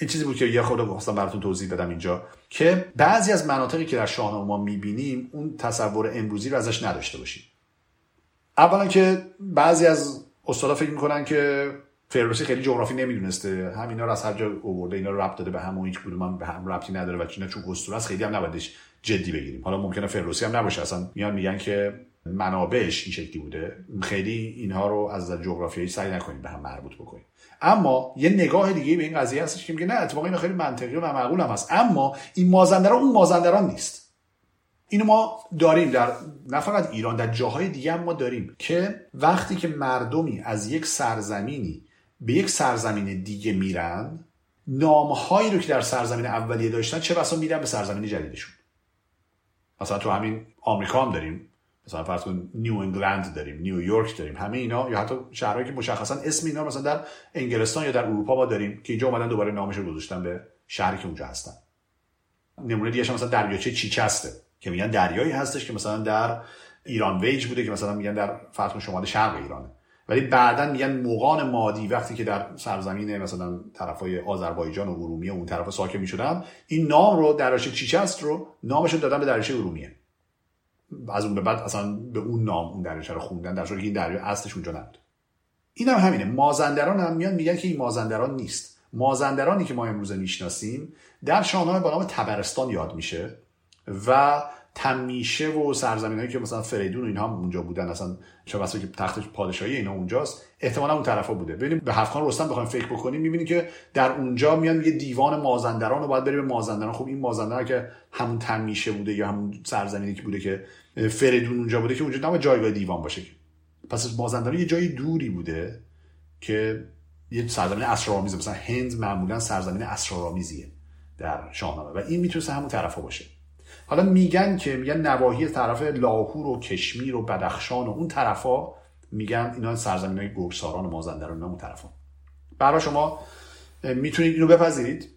این چیزی بود که یه خود خواستم براتون توضیح بدم اینجا که بعضی از مناطقی که در شاهنامه ما می‌بینیم اون تصور امروزی رو ازش نداشته باشیم. اولا که بعضی از استادا فکر می‌کنن که فردوسی خیلی جغرافی نمی‌دونسته. همینا رو از هر جا آورده اینا رو ربط داده به هم و هیچ کدوم به هم ربطی نداره و چینا چون اسطوره است خیلی هم نبایدش جدی بگیریم. حالا ممکنه فردوسی هم نباشه. اصلا میان میگن که منابعش این شکلی بوده. خیلی اینها رو از جغرافیایی سعی نکنید به هم مربوط بکنید اما یه نگاه دیگه به این قضیه هستش که میگه نه اتفاقا این خیلی منطقی و معقول هم هست. اما این مازندران اون مازندران نیست. اینو ما داریم در نه فقط ایران در جاهای دیگه هم ما داریم که وقتی که مردمی از یک سرزمینی به یک سرزمین دیگه میرن نامهایی رو که در سرزمین اولیه داشتن چه بسا میرن به سرزمین جدیدشون؟ مثلا تو همین آمریکا هم داریم مثلا فرض کن نیو انگلند داریم نیویورک داریم همه اینا یا حتی شهرهایی که مشخصا اسم اینا مثلا در انگلستان یا در اروپا ما داریم که اینجا اومدن دوباره نامش رو گذاشتن به شهری که اونجا هستن. نمونه دیگه مثلا دریاچه چیچسته که میگن دریایی هستش که مثلا در ایران ویج بوده که مثلا میگن در فرض کن شمال شرق ایرانه. ولی بعدا میگن موقان مادی وقتی که در سرزمین مثلا طرفای آذربایجان و ارومیه اون طرف ساکن می‌شدن این نام رو دریاچه چیچست رو نامش رو دادن به دریاچه ارومیه. از اون به بعد اصلا به اون نام اون دریاچه رو خوندن در که این دریا اصلش اونجا نبود. این هم همینه. مازندران هم میان میگن که این مازندران نیست. مازندرانی که ما امروزه می‌شناسیم در شاهنامه با نام تبرستان یاد میشه و تمیشه و سرزمین هایی که مثلا فریدون و اینها اونجا بودن اصلا چه که تخت پادشاهی اینا اونجاست احتمالا اون طرفا بوده. ببینیم به هفتخان رستم بخوایم فکر بکنیم می‌بینیم که در اونجا میان یه دیوان مازندران رو باید بریم به مازندران. خب این مازندران که همون تمیشه بوده یا همون سرزمینی که بوده که فریدون اونجا بوده که اونجا نباید جایگاه دیوان باشه پس مازندران یه جای دوری بوده که یه سرزمین اسرارآمیزه مثلا هند معمولا سرزمین اسرارآمیزیه در شاهنامه و این می‌تونه همون طرفا باشه. حالا میگن که میگن نواحی طرف لاهور و کشمیر و بدخشان و اون طرفا میگن اینا سرزمین های گرگساران و مازندران اون طرفا. برای شما می‌تونید اینو بپذیرید؟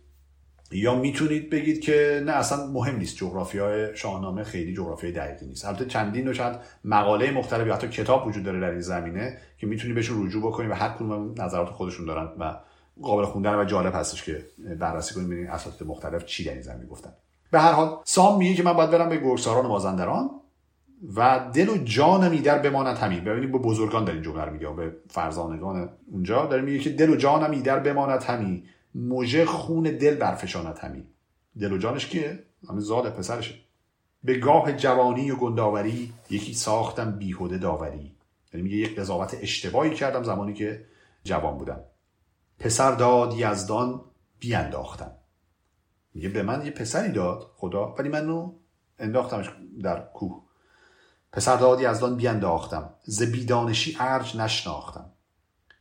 یا می‌تونید بگید که نه اصلا مهم نیست جغرافی های شاهنامه خیلی جغرافی دقیقی نیست. البته چندین و چند مقاله مختلف یا حتی کتاب وجود داره در این زمینه که می‌تونید بهشون رجوع بکنید و هر کدوم نظرات خودشون دارن و قابل خوندن و جالب هستش که بررسی کنید ببینید اساتید مختلف چی در این زمینه گفتن. به هر حال سام میگه که من باید برم به گرگساران و مازندران و دل و جانم ایدر بماند همین. ببینید به بزرگان در این جمله میگه به فرزانگان اونجا داره میگه که دل و جانم ایدر بماند همین. موجه خون دل برفشاند همین. دل و جانش کیه؟ همین زاد پسرشه به گاه جوانی و گنداوری یکی ساختم بیهوده داوری. یعنی میگه یک قضاوت اشتباهی کردم زمانی که جوان بودم. پسر داد یزدان بیانداختم میگه به من یه پسری داد خدا ولی منو انداختمش در کوه. پسر داد یزدان بیانداختم ز بیدانشی ارج نشناختم.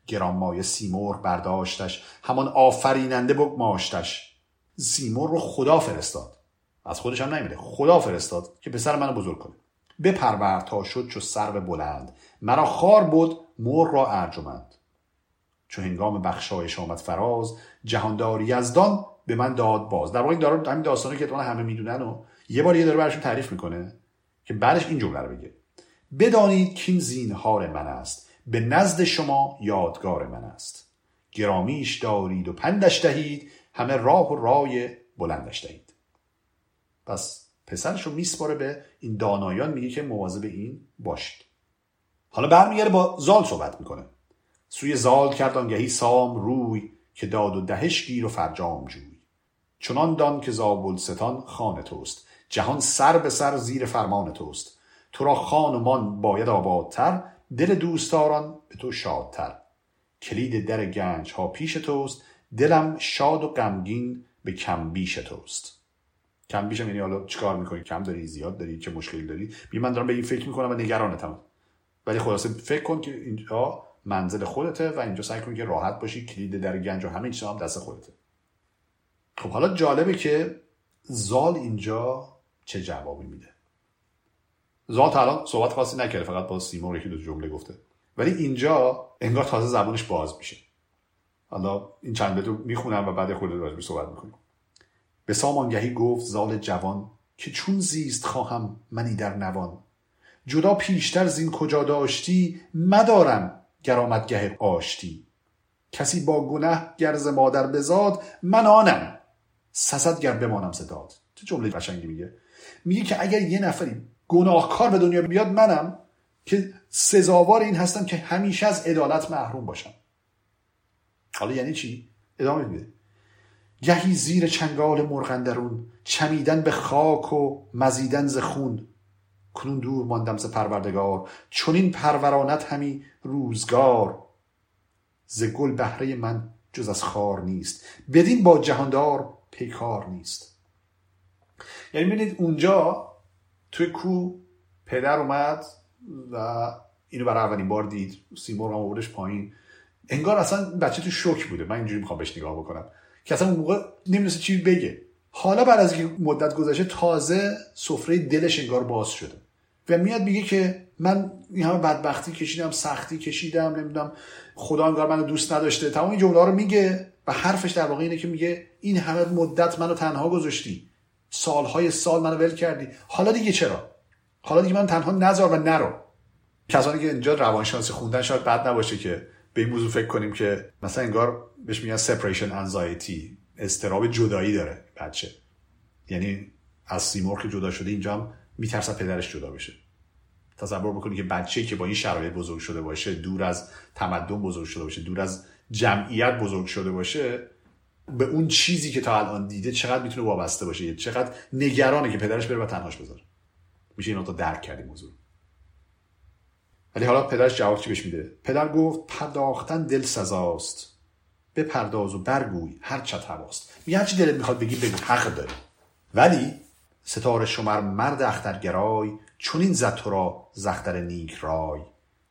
گرانمایه سیمور برداشتش همان آفریننده بگماشتش. سیمور رو خدا فرستاد. از خودش هم نمیده خدا فرستاد که پسر منو بزرگ کنه. بپرور تا شد چو سرو بلند. مرا خار بود مور را ارجمند. چو هنگام بخشایش آمد فراز جهانداری یزدان به من داد باز. در واقع این داره همین داستانی که همه می‌دونن و یه بار یه داره براشون تعریف می‌کنه که بعدش این جمله رو بگه. بدانید کین زینهار من است. به نزد شما یادگار من است. گرامیش دارید و پندش دهید. همه راه و رای بلندش دهید. پس پسرش رو میسپاره به این دانایان میگه که مواظب این باشید. حالا برمیگرده با زال صحبت می‌کنه. سوی زال کرد آنگهی سام روی که داد و دهش گیر و فرجام جوی. چنان دان که ستان خان توست. جهان سر به سر زیر فرمان توست. تو را خان و مان باید آبادتر دل دوستداران به تو شادتر. کلید در گنج ها پیش توست دلم شاد و غمگین به کم بیش توست. کم بیشم یعنی حالا چیکار می‌کنی؟ کم داری زیاد داری چه مشکلی داری؟ بی من دارم به این فکر می‌کنم و نگرانتم. ولی خلاصه فکر کن که اینجا منزل خودته و اینجا سعی کن که راحت باشی کلید در گنج و همه چیزا هم دست خودته. خب حالا جالبه که زال اینجا چه جوابی میده؟ زال تا الان صحبت خاصی نکرده فقط با سیمور یکی دو جمله گفته. ولی اینجا انگار تازه زبانش باز میشه. حالا این چند بیتو می‌خونم و بعد خود راجبی صحبت می‌کنیم به سامانگهی گفت زال جوان که چون زیست خواهم منی در نوان. جدا پیشتر زین کجا داشتی مدارم گرامتگه آشتی. کسی با گنه گرز مادر بزاد من آنم. سزد گر بمانم زداد چه جمله قشنگی میگه؟ میگه که اگر یه نفری گناهکار به دنیا بیاد منم که سزاوار این هستم که همیشه از عدالت محروم باشم. حالا یعنی چی؟ ادامه میده. گهی زیر چنگال مرغندرون چمیدن به خاک و مزیدن ز خون. کنون دور ماندم ز پروردگار چون این پرورانت همی روزگار. ز گل بهره من جز از خار نیست. بدین با جهاندار پیکار نیست. یعنی ببینید اونجا توی کو پدر اومد و اینو برای اولین بار دید. سیمور هم آوردش پایین. انگار اصلا بچه تو شوک بوده. من اینجوری می‌خوام بهش نگاه بکنم. که اصلا اون موقع نمی‌دونست چی بگه. حالا بعد از اینکه مدت گذشته تازه سفره دلش انگار باز شده. و میاد میگه که من این همه بدبختی کشیدم سختی کشیدم نمی‌دونم خدا انگار منو دوست نداشته. تمام این جمله رو میگه. و حرفش در واقع اینه که میگه این همه مدت منو تنها گذاشتی. سالهای سال منو ول کردی. حالا دیگه چرا؟ حالا دیگه من تنها نذار و نرو. کسانی که اینجا روانشناسی خوندن شاید بد نباشه که به این موضوع فکر کنیم که مثلا انگار بهش میگن separation anxiety استراب جدایی داره. بچه یعنی از سیمور که جدا شده اینجا هم میترسه پدرش جدا بشه. تصور بکنید که بچه که با این شرایط بزرگ شده باشه دور از تمدن بزرگ شده باشه دور از جمعیت بزرگ شده باشه به اون چیزی که تا الان دیده چقدر می‌تونه وابسته باشه؟ چقدر نگرانه که پدرش بره و تنهاش بذاره. میشه اینا تا درک کردیم موضوع ولی حالا پدرش جواب چی بهش میده؟ پدر گفت پرداختن دل سزاست. پرداز و برگوی هر چت هواست میگه هرچی دلت می‌خواد بگی بگو حق داری. ولی ستاره شمر مرد اخترگرای چون این زد تو را زختر نیک رای.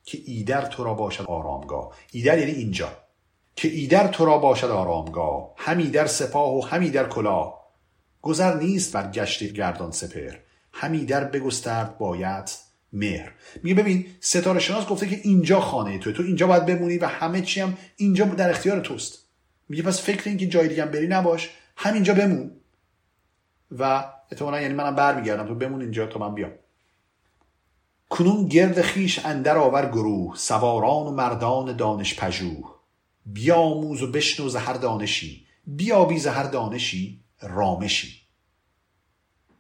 که ایدر تو را باشد آرامگاه. ایدر یعنی اینجا. که ایدر تو را باشد آرامگاه همی در سپاه و همی در کلاه. گذر نیست بر گشت گردان سپر همی در بگسترد باید مهر. میگه ببین ستاره شناس گفته که اینجا خانه تو تو اینجا باید بمونی و همه چی هم اینجا در اختیار توست. میگه پس فکر این که جای دیگه بری نباش همینجا بمون. و احتمالا یعنی منم برمیگردم تو بمون اینجا تا من بیام. کنون گرد خیش اندر آور گروه سواران و مردان دانش پژوه بیاموز و بشنو هر دانشی بیابی هر دانشی رامشی.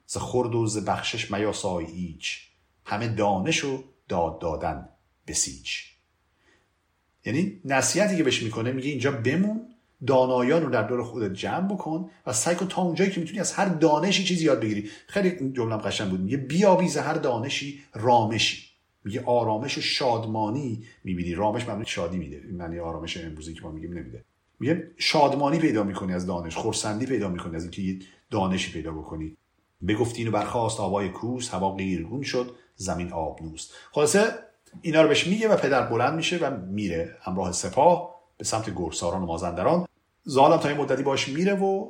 ز خرد و ز بخشش میاسای ایچ همه دانش و داد دادن بسیج یعنی نصیحتی که بهش می‌کنه میگه اینجا بمون دانایان رو در دور خودت جمع بکن و سعی کن تا اونجایی که می‌تونی از هر دانشی چیزی یاد بگیری. خیلی جمله قشنگ بود. میگه بیابیز هر دانشی رامشی. میگه آرامش و شادمانی می‌بینی. رامش معنی شادی میده. معنی آرامش امروزی که ما میگیم نمیده. میگه شادمانی پیدا می‌کنی از دانش خورسندی پیدا می‌کنی از اینکه دانشی پیدا بکنی. بگفتی اینو برخواست آوای کوس هوا غیرگون شد زمین آبنوست خلاصه اینا رو بهش میگه و پدر بلند میشه و میره همراه سپاه به سمت گرساران و مازندران. زالم تا این مدتی باش میره و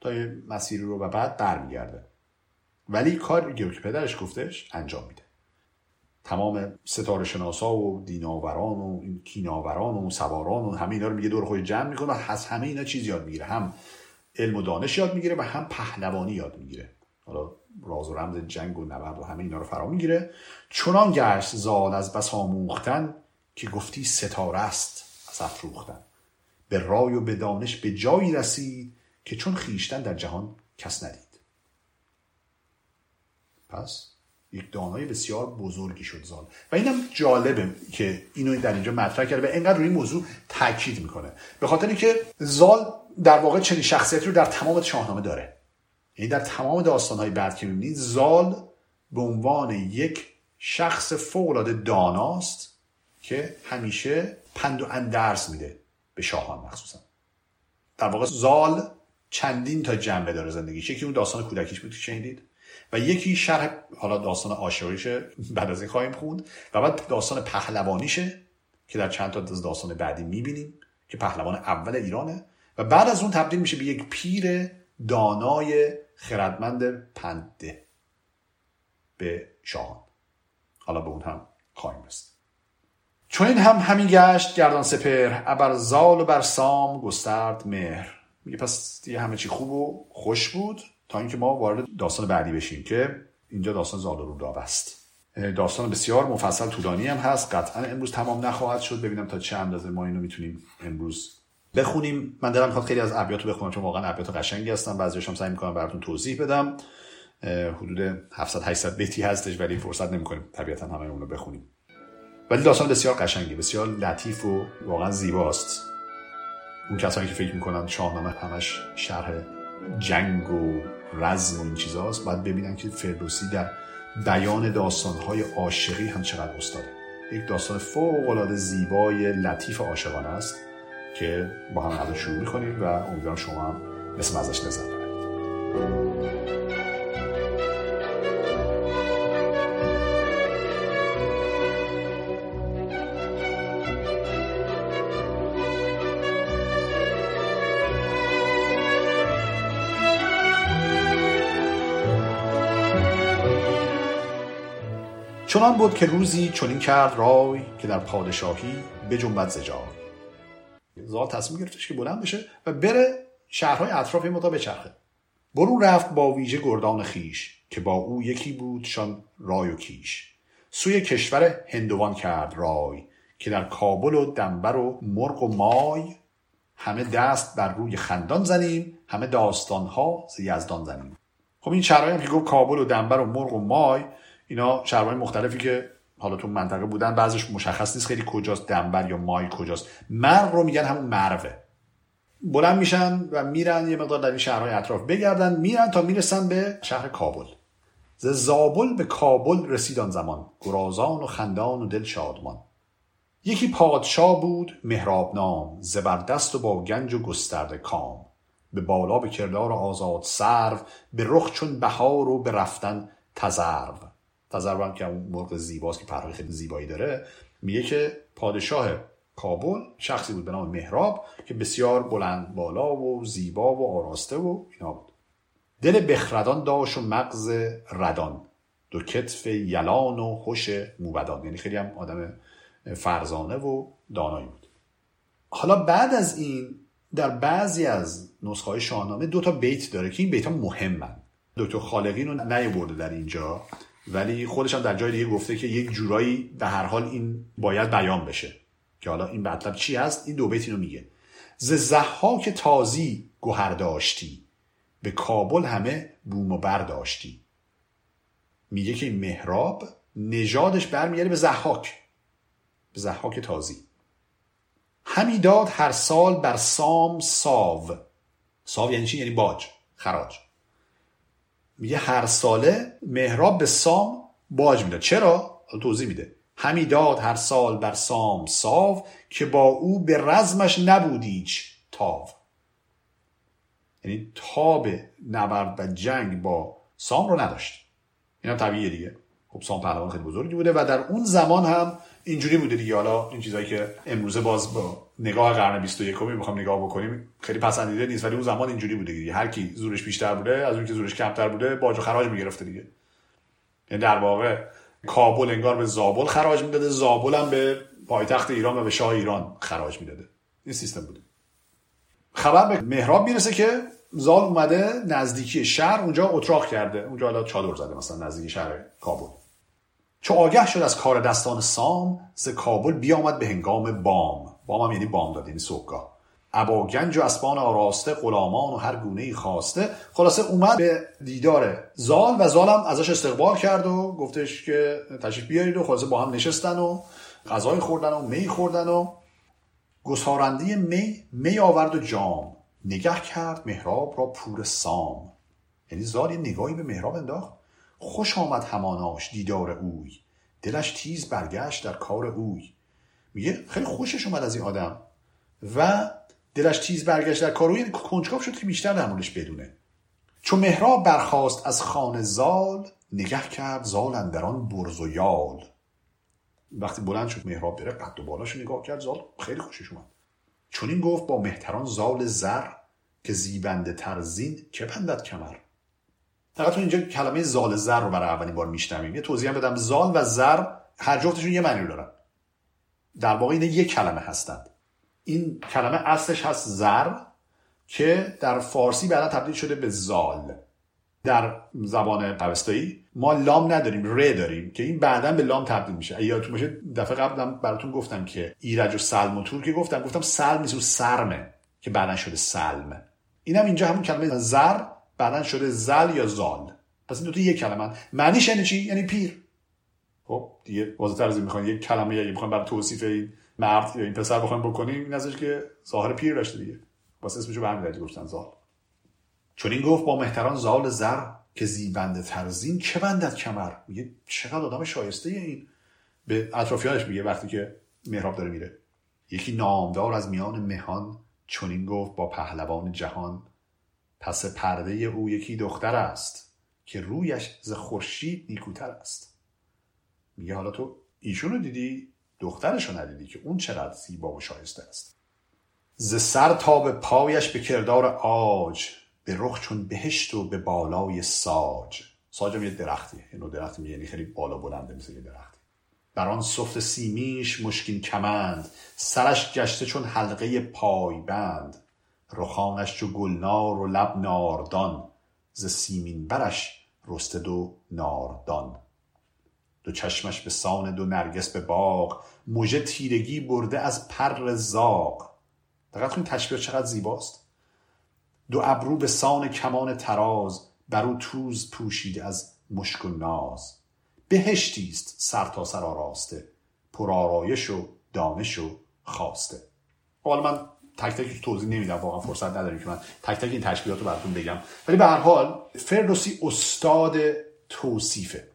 تا مسیر رو و بعد برمیگرده. ولی کار که پدرش گفتش انجام میده. تمام ستاره شناسا و دیناوران و کیناوران و سواران و همه اینا رو میگه دور خود جمع می‌کنه و از همه اینا چیز یاد می‌گیره. هم علم و دانش یاد می‌گیره و هم پهلوانی یاد می‌گیره. حالا راز و رمز جنگ و نبرد و همه اینا رو فرا می‌گیره. چنان گشت زال از بس آموختن که گفتی ستاره است از افروختن. به رای و به دانش به جایی رسید که چون خیشتن در جهان کس ندید. پس یک دانای بسیار بزرگی شد زال. و اینم جالبه که اینو در اینجا مطرح کرده و اینقدر روی این موضوع تاکید می‌کنه. به خاطر که زال در واقع چنین شخصیتی رو در تمام شاهنامه داره. یعنی در تمام داستانهای بعد که می‌بینید زال به عنوان یک شخص فوقالعاده داناست که همیشه پند و اندرس میده به شاهان مخصوصا. در واقع زال چندین تا جنبه داره زندگیش. یکی اون داستان کودکیش بود که شنیدید؟ و یکی شرح حالا داستان آشوریشه بعد از این خواهیم خوند و بعد داستان پهلوانیشه که در چند تا داستان بعدی می‌بینیم که پهلوان اول ایرانه و بعد از اون تبدیل میشه به یک پیر دانای خردمند پنده به شاهان. حالا به اون هم خواهیم رسید. چون این هم همین گشت گردان سپر ابر زال و بر سام گسترد مهر. میگه پس دیگه همه چی خوب و خوش بود. تا اینکه ما وارد داستان بعدی بشیم که اینجا داستان زال و روداب است داستان بسیار مفصل طولانی هم هست. قطعا امروز تمام نخواهد شد. ببینم تا چه اندازه ما اینو می‌تونیم امروز بخونیم. من دلم می‌خواد خیلی از ابیات رو بخونم چون واقعا ابیات قشنگی هستن. بعضیش هم سعی می‌کنم براتون توضیح بدم. حدود 700 800 بیتی هستش ولی فرصت نمی‌کنیم طبیعتا همه اون رو بخونیم. ولی داستان بسیار قشنگی بسیار لطیف و واقعا زیباست. اون کسانی که فکر می‌کنن شاهنامه همش شرح جنگ و رزم و این چیزاست. باید ببینن که فردوسی در بیان داستانهای عاشقی هم چقدر استاده. یک داستان فوق العاده زیبای لطیف عاشقانه است که با هم الان شروع می‌کنیم و امیدوارم شما هم مثل ازش لذت ببرید. چنان بود که روزی چنین کرد رای که در پادشاهی بجنبد زجای زال تصمیم گرفتش که بلند بشه و بره شهرهای اطراف این بچرخه. برون رفت با ویژه گردان خیش که با او یکی بود شان رای و کیش. سوی کشور هندوان کرد رای که در کابل و دنبر و مرغ و مای همه دست بر روی خندان زنیم همه داستانها ز یزدان زنیم. خب این شهرهایی که گفت کابل و دنبر و مرغ و مای اینا شهرهای مختلفی که حالا تو منطقه بودن بعضش مشخص نیست خیلی کجاست دنبر یا مای کجاست. مرغ رو میگن همون مروه بلند میشن و میرن یه مقدار در این شهرهای اطراف بگردن میرن تا می‌رسن به شهر کابل. ز زابل به کابل رسیدان زمان. گرازان و خندان و دل شادمان. یکی پادشاه بود مهراب نام زبردست و با گنج و گسترده کام. به بالا به کردار آزاد سرو به رخ چون بهار و به رفتن تزرو تزرو که اون مرغ زیباست که پرهای خیلی زیبایی داره میگه که پادشاه کابل شخصی بود به نام مهراب که بسیار بلند بالا و زیبا و آراسته و اینا بود. دل بخردان داشت و مغز ردان. دو کتف یلان و خوش موبدان. یعنی خیلی هم آدم فرزانه و دانایی بود. حالا بعد از این در بعضی از نسخه های شاهنامه دو تا بیت داره که این بیت ها مهمن. دکتر خالقین رو نیورده در اینجا. ولی خودش هم در جای دیگه گفته که یک جورایی به هر حال این باید بیان بشه. که حالا این مطلب چی هست؟ این دو بیت اینو میگه. ز که تازی گوهر داشتی به کابل همه بوم و برداشتی میگه که این مهراب نژادش برمیگرده به زحاک به زحاک تازی. همی داد هر سال بر سام ساو. ساو یعنی چی؟ یعنی باج خراج. میگه هر ساله مهراب به سام باج می‌داد. چرا؟ توضیح میده. همی داد هر سال بر سام ساو که با او به رزمش نبودیچ تاو. یعنی تاب نبرد و جنگ با سام رو نداشت. این هم طبیعیه دیگه. خب سام پهلوان خیلی بزرگی بوده و در اون زمان هم اینجوری بوده دیگه. حالا این چیزایی که امروزه باز با نگاه قرن 21 می‌خوام نگاه بکنیم خیلی پسندیده نیست ولی اون زمان اینجوری بوده دیگه. هر کی زورش بیشتر بوده از اون که زورش کمتر بوده باج و خراج می‌گرفته دیگه. یعنی در واقع کابل انگار به زابل خراج می‌داده زابل هم به پایتخت ایران و به شاه ایران خراج می‌داده. این سیستم بوده. خبر به مهراب می‌رسه که زال اومده نزدیکی شهر اونجا اتراق کرده. اونجا حالا چادر زده مثلا نزدیکی شهر کابل. چو آگه شد از کار دستان سام ز کابل بیامد به هنگام بام. بام هم یعنی بام داد یعنی صبحگاه. ابا گنج و اسبان آراسته غلامان و هر گونه ای خواسته. خلاصه اومد به دیدار زال و زال هم ازش استقبال کرد و گفتش که تشریف بیارید و خلاصه با هم نشستن و غذای خوردن و می خوردن و گسارنده می می آورد و جام. نگه کرد مهراب را پور سام. یعنی زال یه نگاهی به مهراب انداخت. خوش آمد هماناش دیدار اوی. دلش تیز برگشت در کار اوی. میگه خیلی خوشش اومد از این آدم. و دلش تیز برگشت در کار اوی یعنی کنجکاو شد که بیشتر در موردش بدونه. چون مهراب برخواست از خانه زال نگه کرد زال اندران برز و یال. وقتی بلند شد مهراب بره قد و بالاشو نگاه کرد زال خیلی خوشش اومد. چون این گفت با مهتران زال زر که زیبنده ترزین که بندد کمر. فقط اینجا کلمه زال زر رو برای اولین بار میشنویم. یه توضیح بدم. زال و زر هر جفتشون یه معنی دارن. در واقع اینا یک کلمه هستند. این کلمه اصلش هست زر که در فارسی بعدا تبدیل شده به زال. در زبان اوستایی ما لام نداریم ر داریم که این بعدا به لام تبدیل میشه. یادتون باشه دفعه قبلم براتون گفتم که ایرج و سلم و تور که گفتم گفتم سلم نیست سرمه که بعدا شده سلم. اینم اینجا همون کلمه زر. بعدا شده زل یا زال. پس این دو تا یک کلمه. معنیش یعنی چی؟ یعنی پیر. خب دیگه واضح‌تر از این یک کلمه یا می‌خوان برای توصیف این مرد یا این پسر بخوایم بکنیم این ازش که ظاهر پیر داشته دیگه. واسه اسمشو به همین گفتن زال. چون این گفت با مهتران زال زر که زیبند ترزین چه بندد کمر؟ میگه چقدر آدم شایسته این. به اطرافیانش میگه وقتی که مهراب داره میره. یکی نامدار از میان مهان چنین گفت با پهلوان جهان. پس پرده او یکی دختر است که رویش ز خورشید نیکوتر است. میگه حالا تو ایشون رو دیدی؟ دخترش رو ندیدی که اون چقدر زیبا و شایسته است. ز سر تا به پایش به کردار آج به رخ چون بهشت و به بالای ساج. ساج هم یه درختیه اینو درختی یعنی خیلی بالا بلنده مثل یه درختی. بر آن صفت سیمیش مشکین کمند سرش گشته چون حلقه پای بند رخانش چو گلنار و لب ناردان ز سیمین برش رسته دو ناردان. دو چشمش به سان دو نرگس به باغ مژه تیرگی برده از پر زاغ. دقت کنید تشبیه چقدر زیباست. دو ابرو به سان کمان تراز بر او توز پوشیده از مشک و ناز. بهشتی است سر تا سر آراسته پرآرایش و دانش و خواسته. حالا من تک تک توضیح نمیدم واقعا فرصت نداریم که من تک تک این تشبیهات رو براتون بگم. ولی به هر حال فردوسی استاد توصیفه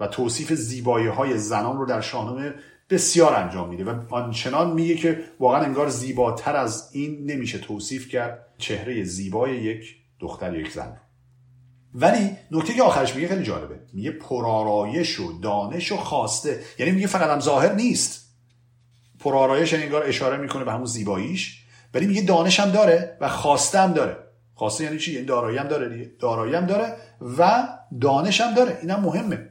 و توصیف زیبایی های زنان رو در شاهنامه بسیار انجام میده و آنچنان میگه که واقعا انگار زیباتر از این نمیشه توصیف کرد چهره زیبای یک دختر یک زن ولی نکته که آخرش میگه خیلی جالبه. میگه پرآرایش و دانش و خواسته. یعنی میگه فقط هم ظاهر نیست. پرآرایش یعنی انگار اشاره می‌کنه به همون زیباییش. ولی میگه دانش هم داره و خواسته هم داره. خواسته یعنی چی؟ یعنی دارایی هم داره دیگه. دارایی هم داره و دانش هم داره. اینم مهمه.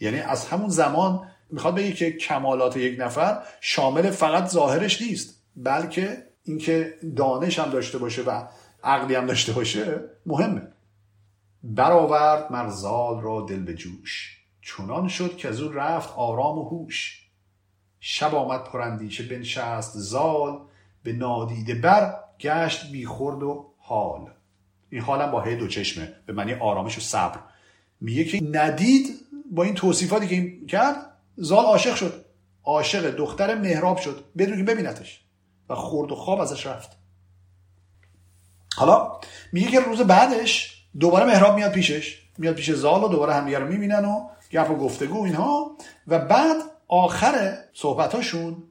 یعنی از همون زمان می‌خواد بگه که کمالات یک نفر شامل فقط ظاهرش نیست بلکه اینکه دانش هم داشته باشه و عقلی هم داشته باشه مهمه. برآورد مرزال را دل به جوش. چنان شد که از او رفت آرام و هوش. شب آمد پرندیشه بنشست زال به نادیده بر گشت بیخورد و حال. این حالم با هی دو چشمه. به معنی آرامش و صبر. میگه که ندید با این توصیفاتی که این کرد زال عاشق شد. عاشق دختر مهراب شد. بدون که ببینتش. و خورد و خواب ازش رفت. حالا میگه که روز بعدش دوباره مهراب میاد پیشش. میاد پیش زال و دوباره همدیگه رو می‌بینن و گپ و گفتگو اینها. و بعد آخر صحبتاشون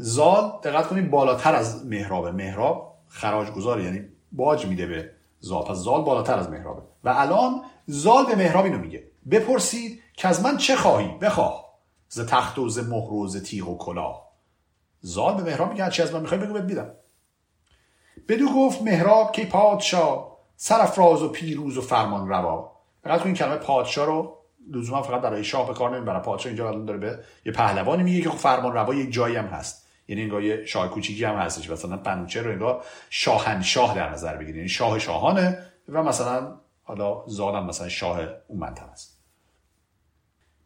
زال دقت کنید بالاتر از مهرابه مهراب خراج گذاره یعنی باج میده به زال. پس زال بالاتر از مهرابه و الان زال به مهراب اینو میگه. بپرسید که از من چه خواهی؟ بخواه. ز تخت و ز مهر و ز تیغ و کلاه. زال به مهراب میگه چی از من می‌خوای بگو بهت میدم. بدو گفت مهراب که پادشاه سرفراز و پیروز و فرمان روا. فقط این کلمه پادشاه رو لزوما فقط برای شاه به کار نمی‌بره پادشاه اینجا الان داره به یه پهلوانی میگه که خب فرمان روا یک جایی هم هست. یعنی انگار یه شاه کوچیکی هم هستش. مثلا بنوچه رو انگار شاهنشاه در نظر بگیرید. یعنی شاه شاهانه و مثلا حالا زادم مثلا شاه اون منطقه است.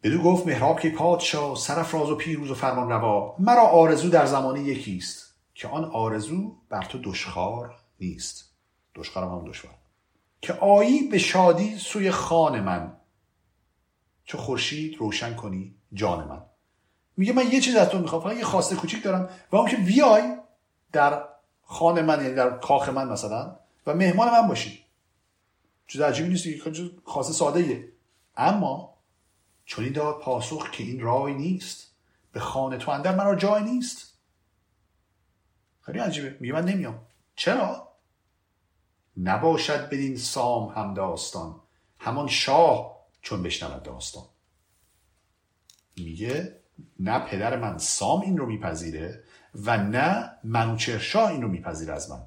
بدو گفت مهراب که پادشاه سرفراز و پیروز و فرمان روا مرا آرزو در زمانه یکیست که آن آرزو بر تو دشخار نیست. دشخارم هم دشوار. که آیی به شادی سوی خان من. چه خورشید روشن کنی جان من. میگه من یه چیز از تو می‌خوام فقط یه خواسته کوچیک دارم و اون که بیای در خانه من یعنی در کاخ من مثلا و مهمان من باشی. چیز عجیبی نیست خواسته ساده ایه. اما چون این داد پاسخ که این رای نیست به خانه تو اندر مرا جای نیست. خیلی عجیبه. میگه من نمیام. چرا؟ نباشد بدین سام هم داستان. همان شاه چون بشنود داستان. میگه نه پدر من سام این رو میپذیره و نه منوچرشاه این رو میپذیره از من.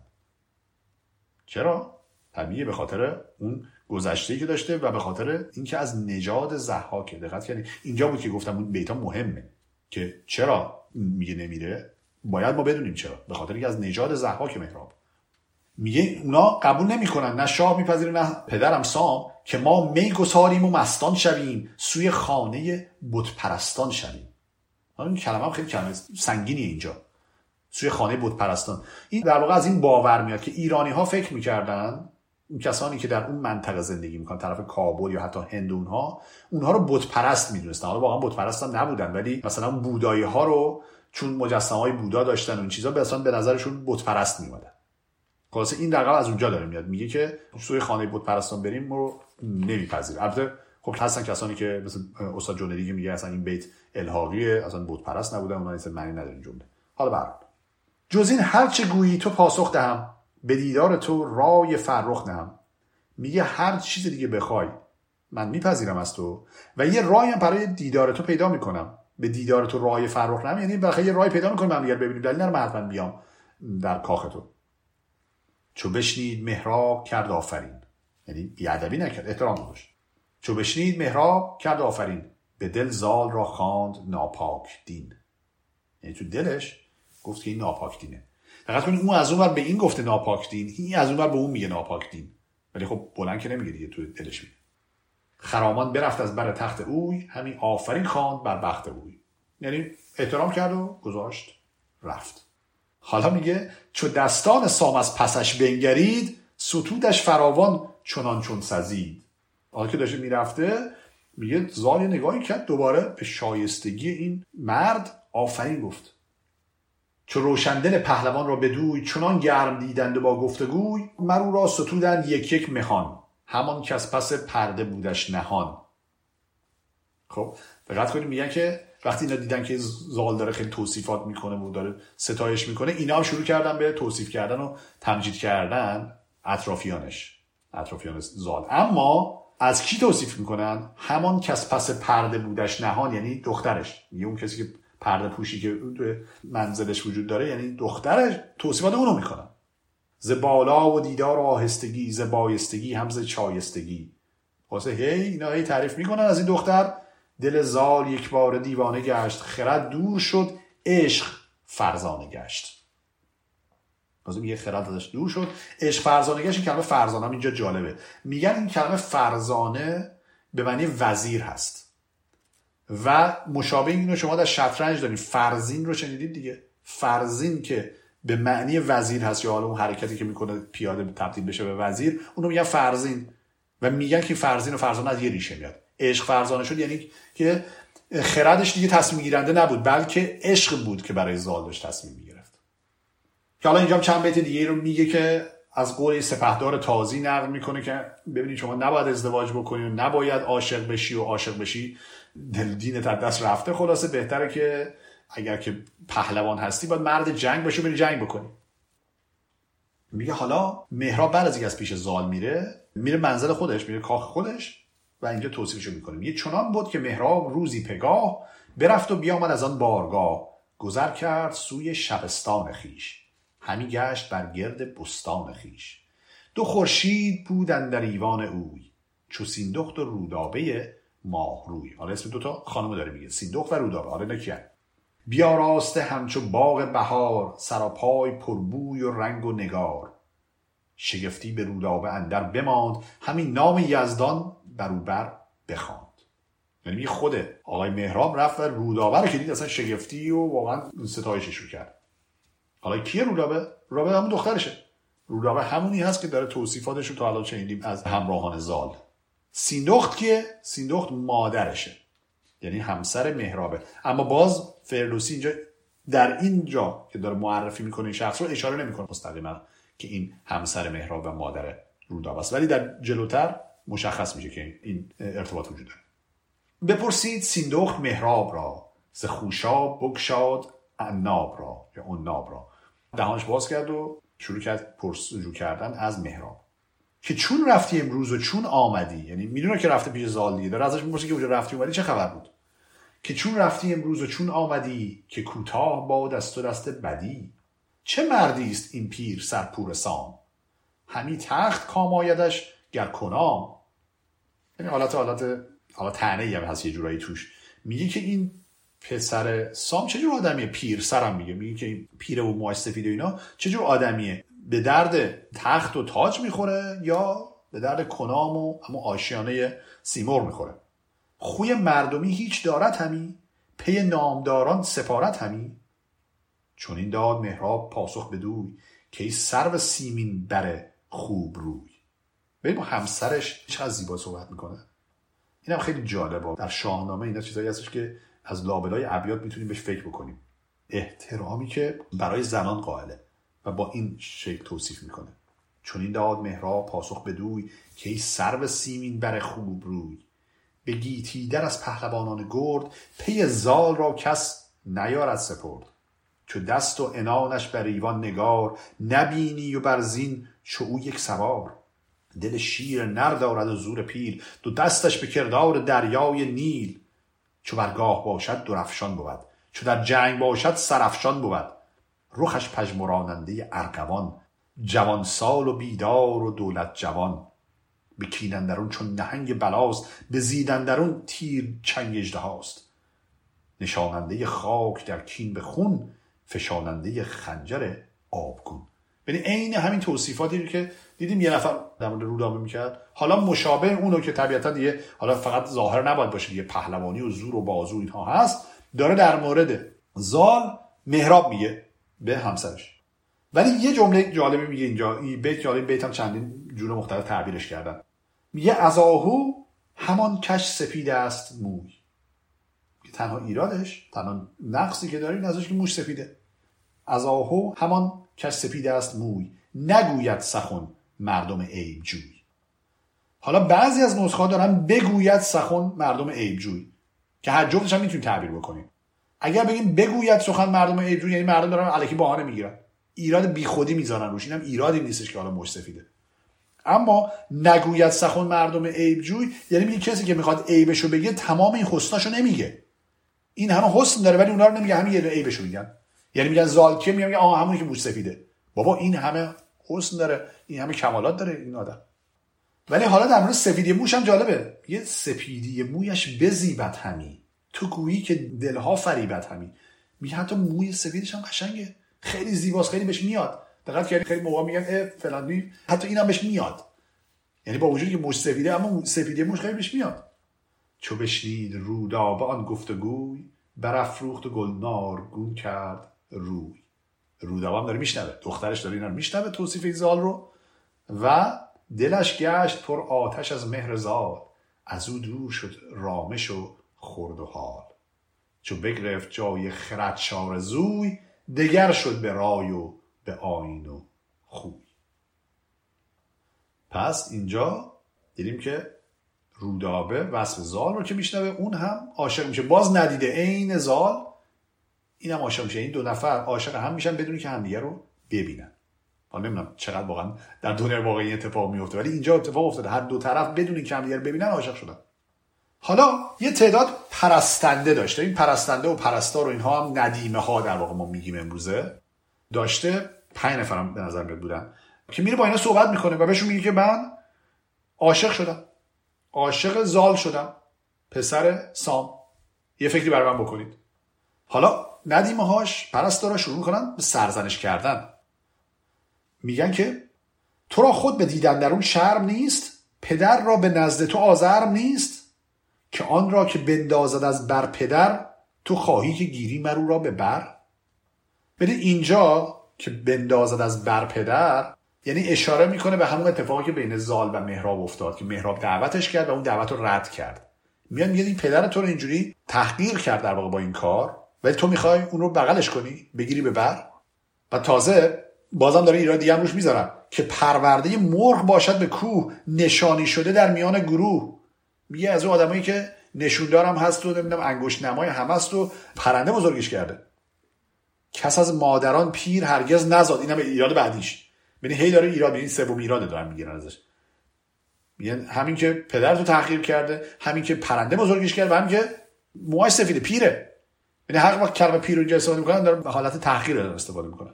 چرا؟ طبیعه به خاطر اون گذشته که داشته و به خاطر اینکه از نژاد زحاکه دقت کردید اینجا بود که گفتم اون بیتا مهمه که چرا میگه نمیره؟ باید ما بدونیم چرا. به خاطر اینکه از نژاد زحاک مهراب میگه اونا قبول نمی‌کنن. نه شاه میپذیره نه پدرم سام که ما می گساریم و مستان شویم سوی خانه بت پرستان شویم. این کلمه هم خیلی کلمه سنگینی اینجا. سوی خانه بت پرستان این در واقع از این باور میاد که ایرانی ها فکر می‌کردن اون کسانی که در اون منطقه زندگی می‌کنن طرف کابل یا حتی هند اونها اونها رو بت پرست می‌دونستن. حالا واقعا بت پرست هم نبودن ولی مثلا بودایی ها رو چون مجسمه های بودا داشتن و این چیزا به به نظرشون بت پرست میومدن خلاصه این دقیقا از اونجا داره میاد. میگه که سوی خانه بت پرستان بریم رو نمیپذیر البته خب هستن کسانی که مثل استاد جنیدی میگه اصلا این بیت الهاقیه اصلا بت پرست نبودن اونها اصلا معنی نداره جمله. حالا برات جز این هر چه گویی تو پاسخ دهم به دیدار تو رای فرخ نهم میگه هر چیز دیگه بخوای من میپذیرم از تو و یه رای هم برای دیدار تو پیدا می‌کنم. به دیدار تو رای فرخ نهم یعنی بالاخره یه رای پیدا می‌کنم دیگر ببینیم دلیل نرم حتما بیام در کاخ تو. چو بشنید مهراب کرد آفرین. یعنی بیادبی نکرد احترام داشت چو بشنید مهراب کرد آفرین به دل زال را خواند ناپاک دین. یعنی تو دلش گفت که این ناپاک دینه. فقط کنید اون از اون به این گفته ناپاک دین این از اون به اون میگه ناپاک دین. ولی خب بلند که نمیگه دیگه تو دلش میگه. خرامان برفت از بر تخت اوی همین آفرین خواند بر بخت اوی. یعنی احترام کرد و گذاشت رفت. حالا میگه چو دستان سام از پسش بنگرید ستودش فراوان چنان چون سزید. حالا که داشته می‌رفته میگه زال نگاهی کرد دوباره به شایستگی این مرد آفرین گفت. چو روشندل پهلوان را بدوی چنان گرم دیدند با گفتگوی مرو را ستودند یک یک مهان. همان که پس پرده بودش نهان. خب دقت کنید میگن که وقتی اینا دیدن که زال داره خیلی توصیفات می‌کنه و داره ستایش می‌کنه اینا هم شروع کردن به توصیف کردن و تمجید کردن اطرافیانش اطرافیان زال. اما از کی توصیف می‌کنن؟ همان کس پس پرده بودش نهان یعنی دخترش. یه اون کسی که پرده پوشی که منزلش وجود داره یعنی دخترش توصیفات اونو می‌کنن ز بالا و دیدار آهستگی ز بایستگی هم ز چایستگی. واسه هی اینا هی تعریف می‌کنن از این دختر. دل زال یک بار دیوانه گشت خرد دور شد عشق فرزانه گشت. لازم یه خرد ازش دور شد. عشق این کلمه فرزانه هم اینجا جالبه. میگن این کلمه فرزانه به معنی وزیر هست. و مشابه اینو شما در شطرنج دارید فرزین رو شنیدید دیگه؟ فرزین که به معنی وزیر هست یا حالا اون حرکتی که می‌کنه پیاده تبدیل بشه به وزیر اونو میگن فرزین. و میگن که فرزین و فرزانه از یه ریشه میاد. عشق فرزانه شد یعنی که خردش دیگه تصمیم گیرنده نبود بلکه عشق بود که برای زال داشت تصمیم می‌گرفت. که حالا اینجا چند بیت دیگه رو میگه که از قول سپهدار تازی نقل می‌کنه که ببینید شما نباید ازدواج بکنی و نباید عاشق بشی و عاشق بشی. دل دینت از دست رفته خلاصه بهتره که اگر که پهلوان هستی باید مرد جنگ باشی و بری جنگ بکنی. میگه حالا مهراب بعد از اینکه از پیش زال میره میره منزل خودش میره کاخ خودش و اینجا توصیفشو می‌کنیم یه چنان بود که مهراب روزی پگاه برفت و بیامد از آن بارگاه. گذر کرد سوی شبستان خیش. همی گشت بر گرد بستان خیش دو خورشید بودن در ایوان اوی. چو سیندخت و رودابه ماهروی حالا اسم دوتا خانم داره میگه. سیندخت و رودابه. حالا نکیه بیا راسته همچو باغ بهار سراپای پربوی و رنگ و نگار. شگفتی به رودابه اندر بماند. همین نام یزدان بروبر بخواند. یعنی خود آقای مهراب رفت و رودابه رو که دید اصلا شگفتی و واقعا ستایشش رو کرد. حالا کیه رودابه؟ رودابه همون دخترشه. رودابه همونی هست که داره توصیفاتش رو تا الان شنیدیم از همراهان زال. سیندخت کیه؟ سیندخت مادرشه. یعنی همسر مهرابه. اما باز فردوسی اینجا در اینجا که داره معرفی می‌کنه این شخص رو اشاره نمی‌کنه مستقیما که این همسر مهراب و مادر رودابه است. ولی در جلوتر مشخص میشه که این ارتباط وجود داره. بپرسید سیندخت مهراب را ز خوشا بگشاد عناب را یا عناب را. دهانش باز کرد و شروع کرد پرسجو کردن از مهراب که چون رفتی امروز و چون آمدی یعنی می‌دونه که رفته پیش زال دیگه داره ازش می‌پرسه که اونجا رفتی اومدی چه خبر بود؟ که چون رفتی امروز و چون آمدی که کوتاه با دست و دست بدی. چه مردی است این پیر سرپور سام؟ همی تخت کام آیدش گر کنام. یعنی حالت حالت حالا تنه هم هست یه جورایی توش. میگه که این پسر سام چه جور آدمیه؟ پیر سرم میگه. میگه که این پیر و موهاش سفید و اینا چه جور آدمیه؟ به درد تخت و تاج می‌خوره یا به درد کنام و اما آشیانه سیمور می‌خوره؟ خوی مردمی هیچ دارد همی پی نامداران سفارت همی. چون این داد مهراب پاسخ بدوی که ای سرو سیمین بره خوب روی. با همسرش چقدر زیبا صحبت می‌کنه. اینم خیلی جالبه. در شاهنامه اینا چیزایی هستش که از لابلای ابیات می‌تونیم بهش فکر بکنیم. احترامی که برای زنان قائله و با این شکل توصیف می‌کنه. چون این داد مهراب پاسخ بدوی که ای سرو سیمین بر خوب روی. به گیتی در از پهلوانان گرد پی زال را کس نیارد سپرد. چو دست و انانش بر ایوان نگار نبینی و بر زین چو او یک سوار. دل شیر نر دارد و زور پیل دو دستش به کردار دریای نیل. چو برگاه باشد درفشان بود چو در جنگ باشد سرافشان بود. رخش پژمراننده ارغوان جوان سال و بیدار و دولت جوان. به کین اندرون چون نهنگ بلاست به زید اندرون تیر چنگ اژدهاست نشاننده خاک در کین به خون فشاننده خنجر آبگون. یعنی عین همین توصیفاتی که دیدیم یه نفر در مورد رودابه می‌کرد. حالا مشابه اونو که طبیعتا دیگه حالا فقط ظاهر نباید باشه دیگه پهلوانی و زور و بازو اینها هست. داره در مورد زال مهراب میگه به همسرش. ولی یه جمله جالبی میگه اینجا این بیت جالب بیت هم چندین جور مختلف تعبیرش کردن. میگه از آهو همان کش سپید است موی. تنها ایرادش تنها نقصی که داره این ازش که موش سفیده از آهو همان کش سپید است موی نگوید سخن مردم عیب جوی حالا بعضی از نسخه دارن بگوید سخن مردم عیب جوی که هر جفتش هم می‌تونید تعبیر بکنیم. اگر بگیم بگوید سخن مردم عیب جوی یعنی مردم دارن الکی بهانه می‌گیرن. ایراد بیخودی می‌ذارن روش اینم ایرادی نیستش که حالا مش سفیده. اما نگوید سخن مردم عیب جوی یعنی میگه کسی که می‌خواد عیبشو بگه تمام این حسناشو نمیگه. این همه حسن داره ولی اونا رو نمیگه همین یه عیبشو میگن. یعنی میگن زالکیه میگن آها همونی که موش سفیده. بابا این همه حسن داره این همه کمالات داره این آدم. ولی حالا در مورد سفیدی موش هم جالبه. یه سپیدی مویش بزیبت همی. تو گویی که دلها فریبت همی. می حتی موی سفیدش هم قشنگه. خیلی زیباست خیلی بهش میاد. دقت کردی؟ خیلی موقع میگن اه فلانی حتی اینم بهش میاد. یعنی با وجودی که موش سفیده اما سفیدی موش خیلی بهش میاد. چو بشنید رودابه آن گفتگوی برافروخت و گلنار گون کرد. روی. رودابه هم داره میشنوه. دخترش داره اینا رو میشنوه توصیف این زال رو. و دلش گشت پر آتش از مهر زال. از او دور شد رامش و خورد و حال. چو بگرفت جای خرد شار زوی دگر شد به رای و به آین و خوی. پس اینجا دیدیم که رودابه وصف زال رو که میشنوه اون هم عاشق میشه. باز ندیده عین زال این هم عاشق میشه. این دو نفر عاشق هم میشن بدونی که همدیگه رو ببینن. حالا نمی‌دونم چقدر واقعا در دنیای واقعی اتفاق میفته ولی اینجا اتفاق افتاده. هر دو طرف بدونی که همدیگه رو ببینن عاشق شدن. حالا یه تعداد پرستنده داشته. این پرستنده و پرستار و اینها هم ندیمه ها در واقع ما میگیم امروزه. داشته پنج نفرم به نظر میاد بودن که میره با اینا صحبت می‌کنه و بهشون میگه که من عاشق شدم. عاشق زال شدم. پسر سام. یه فکری برای من بکنید. حالا ندیمه هاش پرستارا شروع می‌کنن به سرزنش کردن. میگن که تو را خود به دیدن در اون شرم نیست پدر را به نزد تو آزرم نیست که آن را که بندازد از بر پدر تو خواهی که گیری مرو را به بر. بده اینجا که بندازد از بر پدر یعنی اشاره می‌کنه به همون اتفاقی که بین زال و مهراب افتاد که مهراب دعوتش کرد و اون دعوت رو رد کرد. میاد میگه این پدر تو رو اینجوری تحقیر کرد در واقع با این کار. ولی تو می‌خوای اون رو بغلش کنی بگیری به بر. و تازه بازم داره ایراد دیگه هم روش می‌ذارن که پرورده مرغ باشد به کوه نشانی شده در میان گروه. میگه از اون آدمایی که نشوندارم هست و نمی‌دونم انگشت نمای هم هست و پرنده بزرگش کرده. کس از مادران پیر هرگز نزاد. این هم ایراد بعدیش. ببین هی داره ایراد این سوم ایراد دارن می‌گیرن ازش. میگن همین که پدر تو تحقیر کرده همین که پرنده بزرگش کرده و همین که موهاش سفیده پیره. یعنی هر وقت کلمه پیر رو استفاده می‌کنن داره به حالت تحقیر استفاده می‌کنن.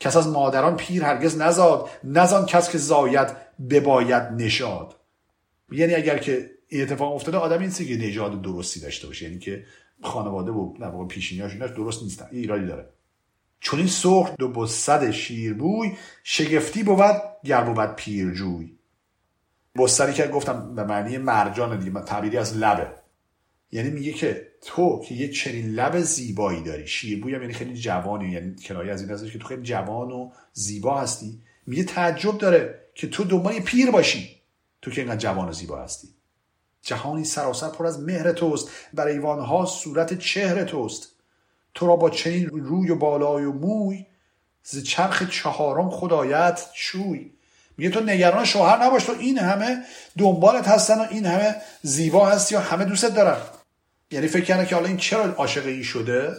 کس از مادران پیر هرگز نزاد نزان کس که زاید بباید نشاد یعنی اگر که این اتفاق افتاده آدم این که نژاد درستی داشته باشه. یعنی که خانواده و در واقع پیشینیاش درست نیستن. این ایرادی داره. چون این سرخ دو بسد شیربوی شگفتی بود گر بود پیرجوی. بستری که گفتم به معنی مرجان دیگه تعبیری از لبه. یعنی میگه که تو که یه چنین لب زیبایی داری شیربوی هم یعنی خیلی جوانی یعنی کنایه از این ازش که تو خیلی جوان و زیبا هستی. میگه تعجب داره که تو دنبال پیر باشی. تو که اینقدر جوان و زیبا هستی. جهانی سراسر پر از مهر توست. بر ایوانها صورت چهر توست. تو را با چنین روی و بالای و موی ز چرخ چهارم خدایت شوی میگه تو نگران شوهر نباش. تو این همه دنبالت هستن و این همه زیبا هستی و همه دوستت دارن. یعنی فکر کنه که حالا این چرا عاشق این شده؟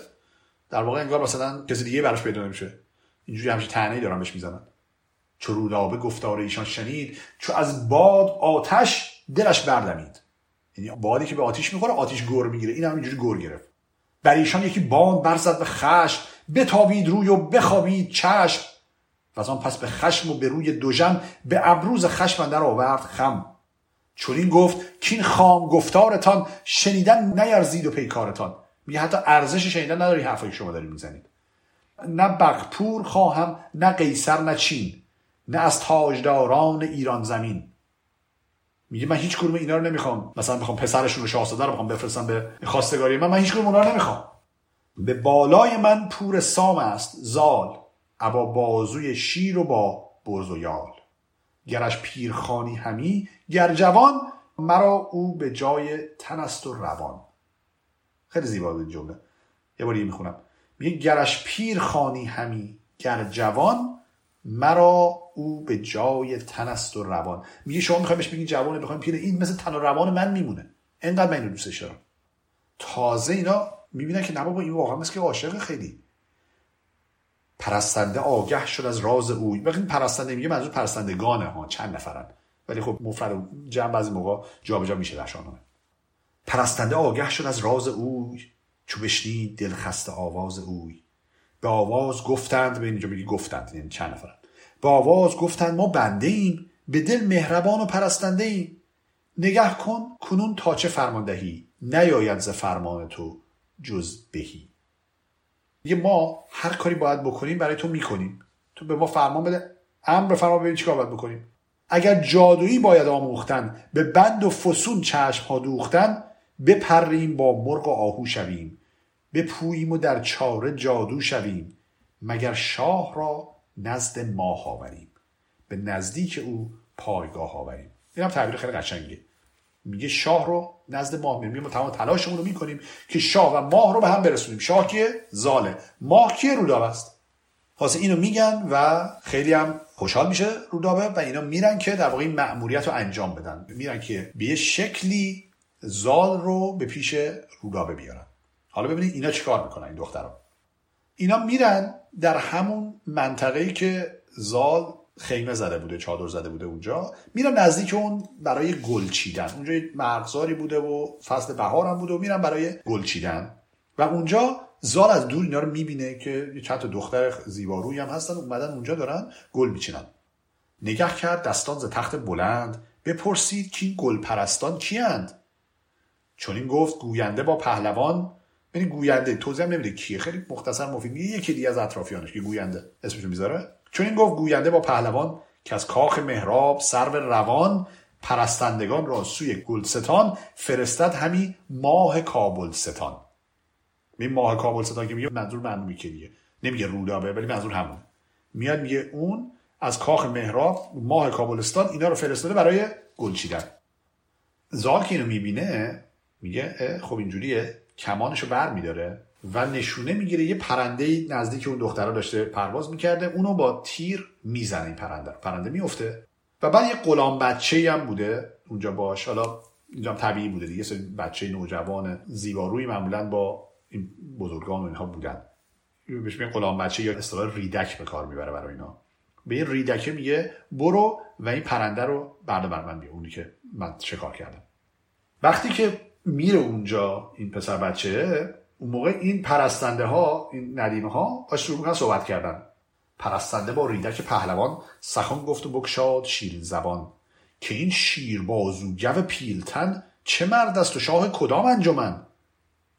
در واقع انگار مثلا کسی دیگه براش پیدا نمیشه. اینجوری همش تنهی دارن بهش می‌زنن. چو رودابه گفتار ایشان شنید چو از باد آتش دلش بردمید. یعنی بادی که به آتیش می‌خوره آتیش گور می‌گیره. این هم اینجوری گور گرفت. بر ایشان یکی باد برزد به خشم. بتابید روی و بخوابید چشم. و آن پس به خشم و به روی دوژم به ابروز خشم در آورد خم. چون این گفت کین خام گفتارتان شنیدن نیرزید و پیکارتان. میگه حتی ارزش شنیدن نداری حرفایی شما دارید می‌زنید. نه بغپور خواهم نه قیصر نه چین نه از تاجداران ایران زمین. میگه من هیچ کدوم اینا رو نمی‌خوام. مثلا بخوام پسرشون رو شاهزاده رو بخوام بفرستم به خواستگاری من من هیچ کدوم اونا رو نمی‌خوام. به بالای من پور سام است زال ابا بازوی شیر و با برز و یال. گرش پیرخانی همی گر جوان مرا او به جای تن است و روان. خیلی زیبا بود جمله. یه بار می‌خونم. میگه گرش پیرخانی همی گر جوان مرا او به جای تن است و روان. میگه شما می‌خوایم بهش بگین جوانه بخوایم پیر این مثل تن و روان من میمونه. انقدر من اینو دوستش دارم تازه اینا می‌بینن که نه بابا این واقعا مثل که عاشق خیلی. پرستنده آگه شد از راز اوی وقتی پرستنده میگه منظور پرستندگانه ها چند نفرن. ولی خب مفرد جمع بعضی موقع جابجا میشه در شاهنامه. پرستنده آگه شد از راز اوی چو بشنید دل خسته آواز اوی به آواز گفتند به اینجا بگی گفتند یعنی چند نفرن. با آواز گفتند ما بنده ایم. به دل مهربان و پرستنده ایم. نگه کن کنون تا چه فرماندهی نیاید ز فرمان تو جز بهی. یه ما هر کاری باید بکنیم برای تو می‌کنیم. تو به ما فرمان بده امر فرمان ببین چیکار باید بکنیم. اگر جادویی باید آموختن به بند و فسون چشم ها دوختن بپریم با مرغ و آهو شویم. بپوییم و در چاره جادو شویم. مگر شاه را نزد ماه آوریم؟ به نزدیک او پایگاه آوریم. این هم تعبیر خیلی قشنگه. میگه شاه رو نزد ماه میریم ما تمام تلاشمون رو می‌کنیم که شاه و ماه رو به هم برسونیم. شاه کیه؟ زاله ماه کیه؟ رودابه است. خاصه اینو میگن و خیلی هم خوشحال میشه رودابه و اینا میرن که در واقع این مأموریت رو انجام بدن. میرن که به یه شکلی زال رو به پیش رودابه بیارن. حالا ببینید اینا چیکار می‌کنن این دخترها. اینا میرن در همون منطقه‌ای که زال خیمه زده بوده چادر زده بوده اونجا. میرن نزدیک اون برای گل چیدن. اونجا مرغزاری بوده و فصل بهار هم بوده و میرن برای گل چیدن. و اونجا زال از دور اینا رو می‌بینه که چند تا دختر زیبارویی هم هستن اومدن اونجا دارن گل میچینن. نگه کرد دستان ز تخت بلند. بپرسید این گل پرستان کیند چون این گفت گوینده با پهلوان. یعنی گوینده توضیح هم نمیده کیه. خیلی مختصر مفید. میگه یکی دیگه از اطرافیانش که گوینده. اسمشو می‌ذاره؟ چون این گفت گوینده با پهلوان که از کاخ مهراب سرو روان پرستندگان را سوی گلستان فرستد همی ماه کابلستان. این ماه کابلستان که میگه منظور معلومی که دیگه نمیگه رودابه ولی منظور همون. میاد میگه اون از کاخ مهراب ماه کابلستان اینا رو فرستاده برای گل چیدن. اینو می‌بینه میگه خب اینجوریه. کمانشو بر میداره و نشونه می‌گیره. یه پرنده نزدیک اون دختره داشته پرواز می‌کرده. اونو با تیر می‌زنه این پرنده پرنده میفته و بعد یه غلام بچه هم بوده. اونجا باش. حالا اینجا طبیعی بوده دیگه. بچه نوجوان زیباروی معمولا با این بزرگان و اینها بودن. بهش میگن غلام بچه یا اصطلاح ریدک به کار می‌بره برای اینا. به این ریدکه میگه برو و این پرنده رو برده بر من بیا. اونی که من شکار کردم. وقتی که میره اونجا این پسر بچه اون موقع این پرستنده ها این ندیمه ها شروع صحبت کردن. پرستنده با ریدک پهلوان سخن گفت و بکشاد شیرین زبان که این شیر بازو جو پیلتن چه مرد است و شاه کدام انجمن؟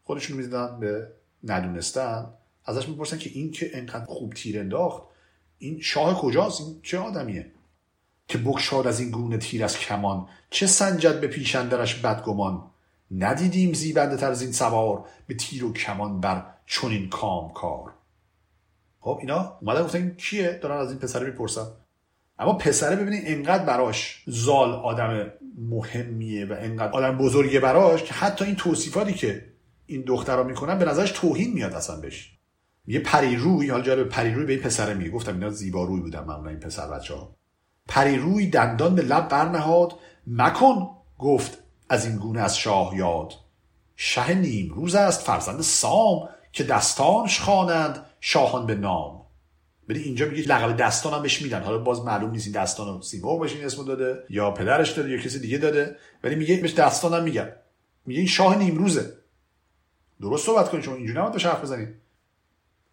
خودشون می‌دیدن به ندونستن. ازش می‌پرسن که این که انقدر خوب تیر انداخت این شاه کجاست؟ این چه آدمیه؟ که بکشاد از این گونه تیر از کمان چه سنجد به پیشندرش بدگمان؟ ندیدیم زیبنده تر از این سوار به تیر و کمان بر چنین کام کار خب اینا اومدن گفتن کیه؟ دارن از این پسره می‌پرسن. اما پسره ببینید انقدر براش زال آدم مهمیه و انقدر آدم بزرگه براش که حتی این توصیفاتی که این دخترها می‌کنن به نظرش توهین میاد اصلا بهش. یه پری روی حال جالب پری روی به این پسره میگه. گفتم اینا زیبا روی بودن معمولا این پسر بچه ها پری روی دندان به لب برنهاد. مکن گفت از این گونه از شاه یاد. شه نیم روز است فرزند سام که دستانش خوانند شاهان به نام. ولی اینجا میگه لقب دستان هم بهش میدن. حالا باز معلوم نیست این دستان سیمرغ بهش این اسمو داده یا پدرش داده یا کسی دیگه داده. ولی میگه بهش دستان هم میگن. میگه این شاه نیمروزه. درست صحبت کنید شما اینجوری نباید حرف بزنید.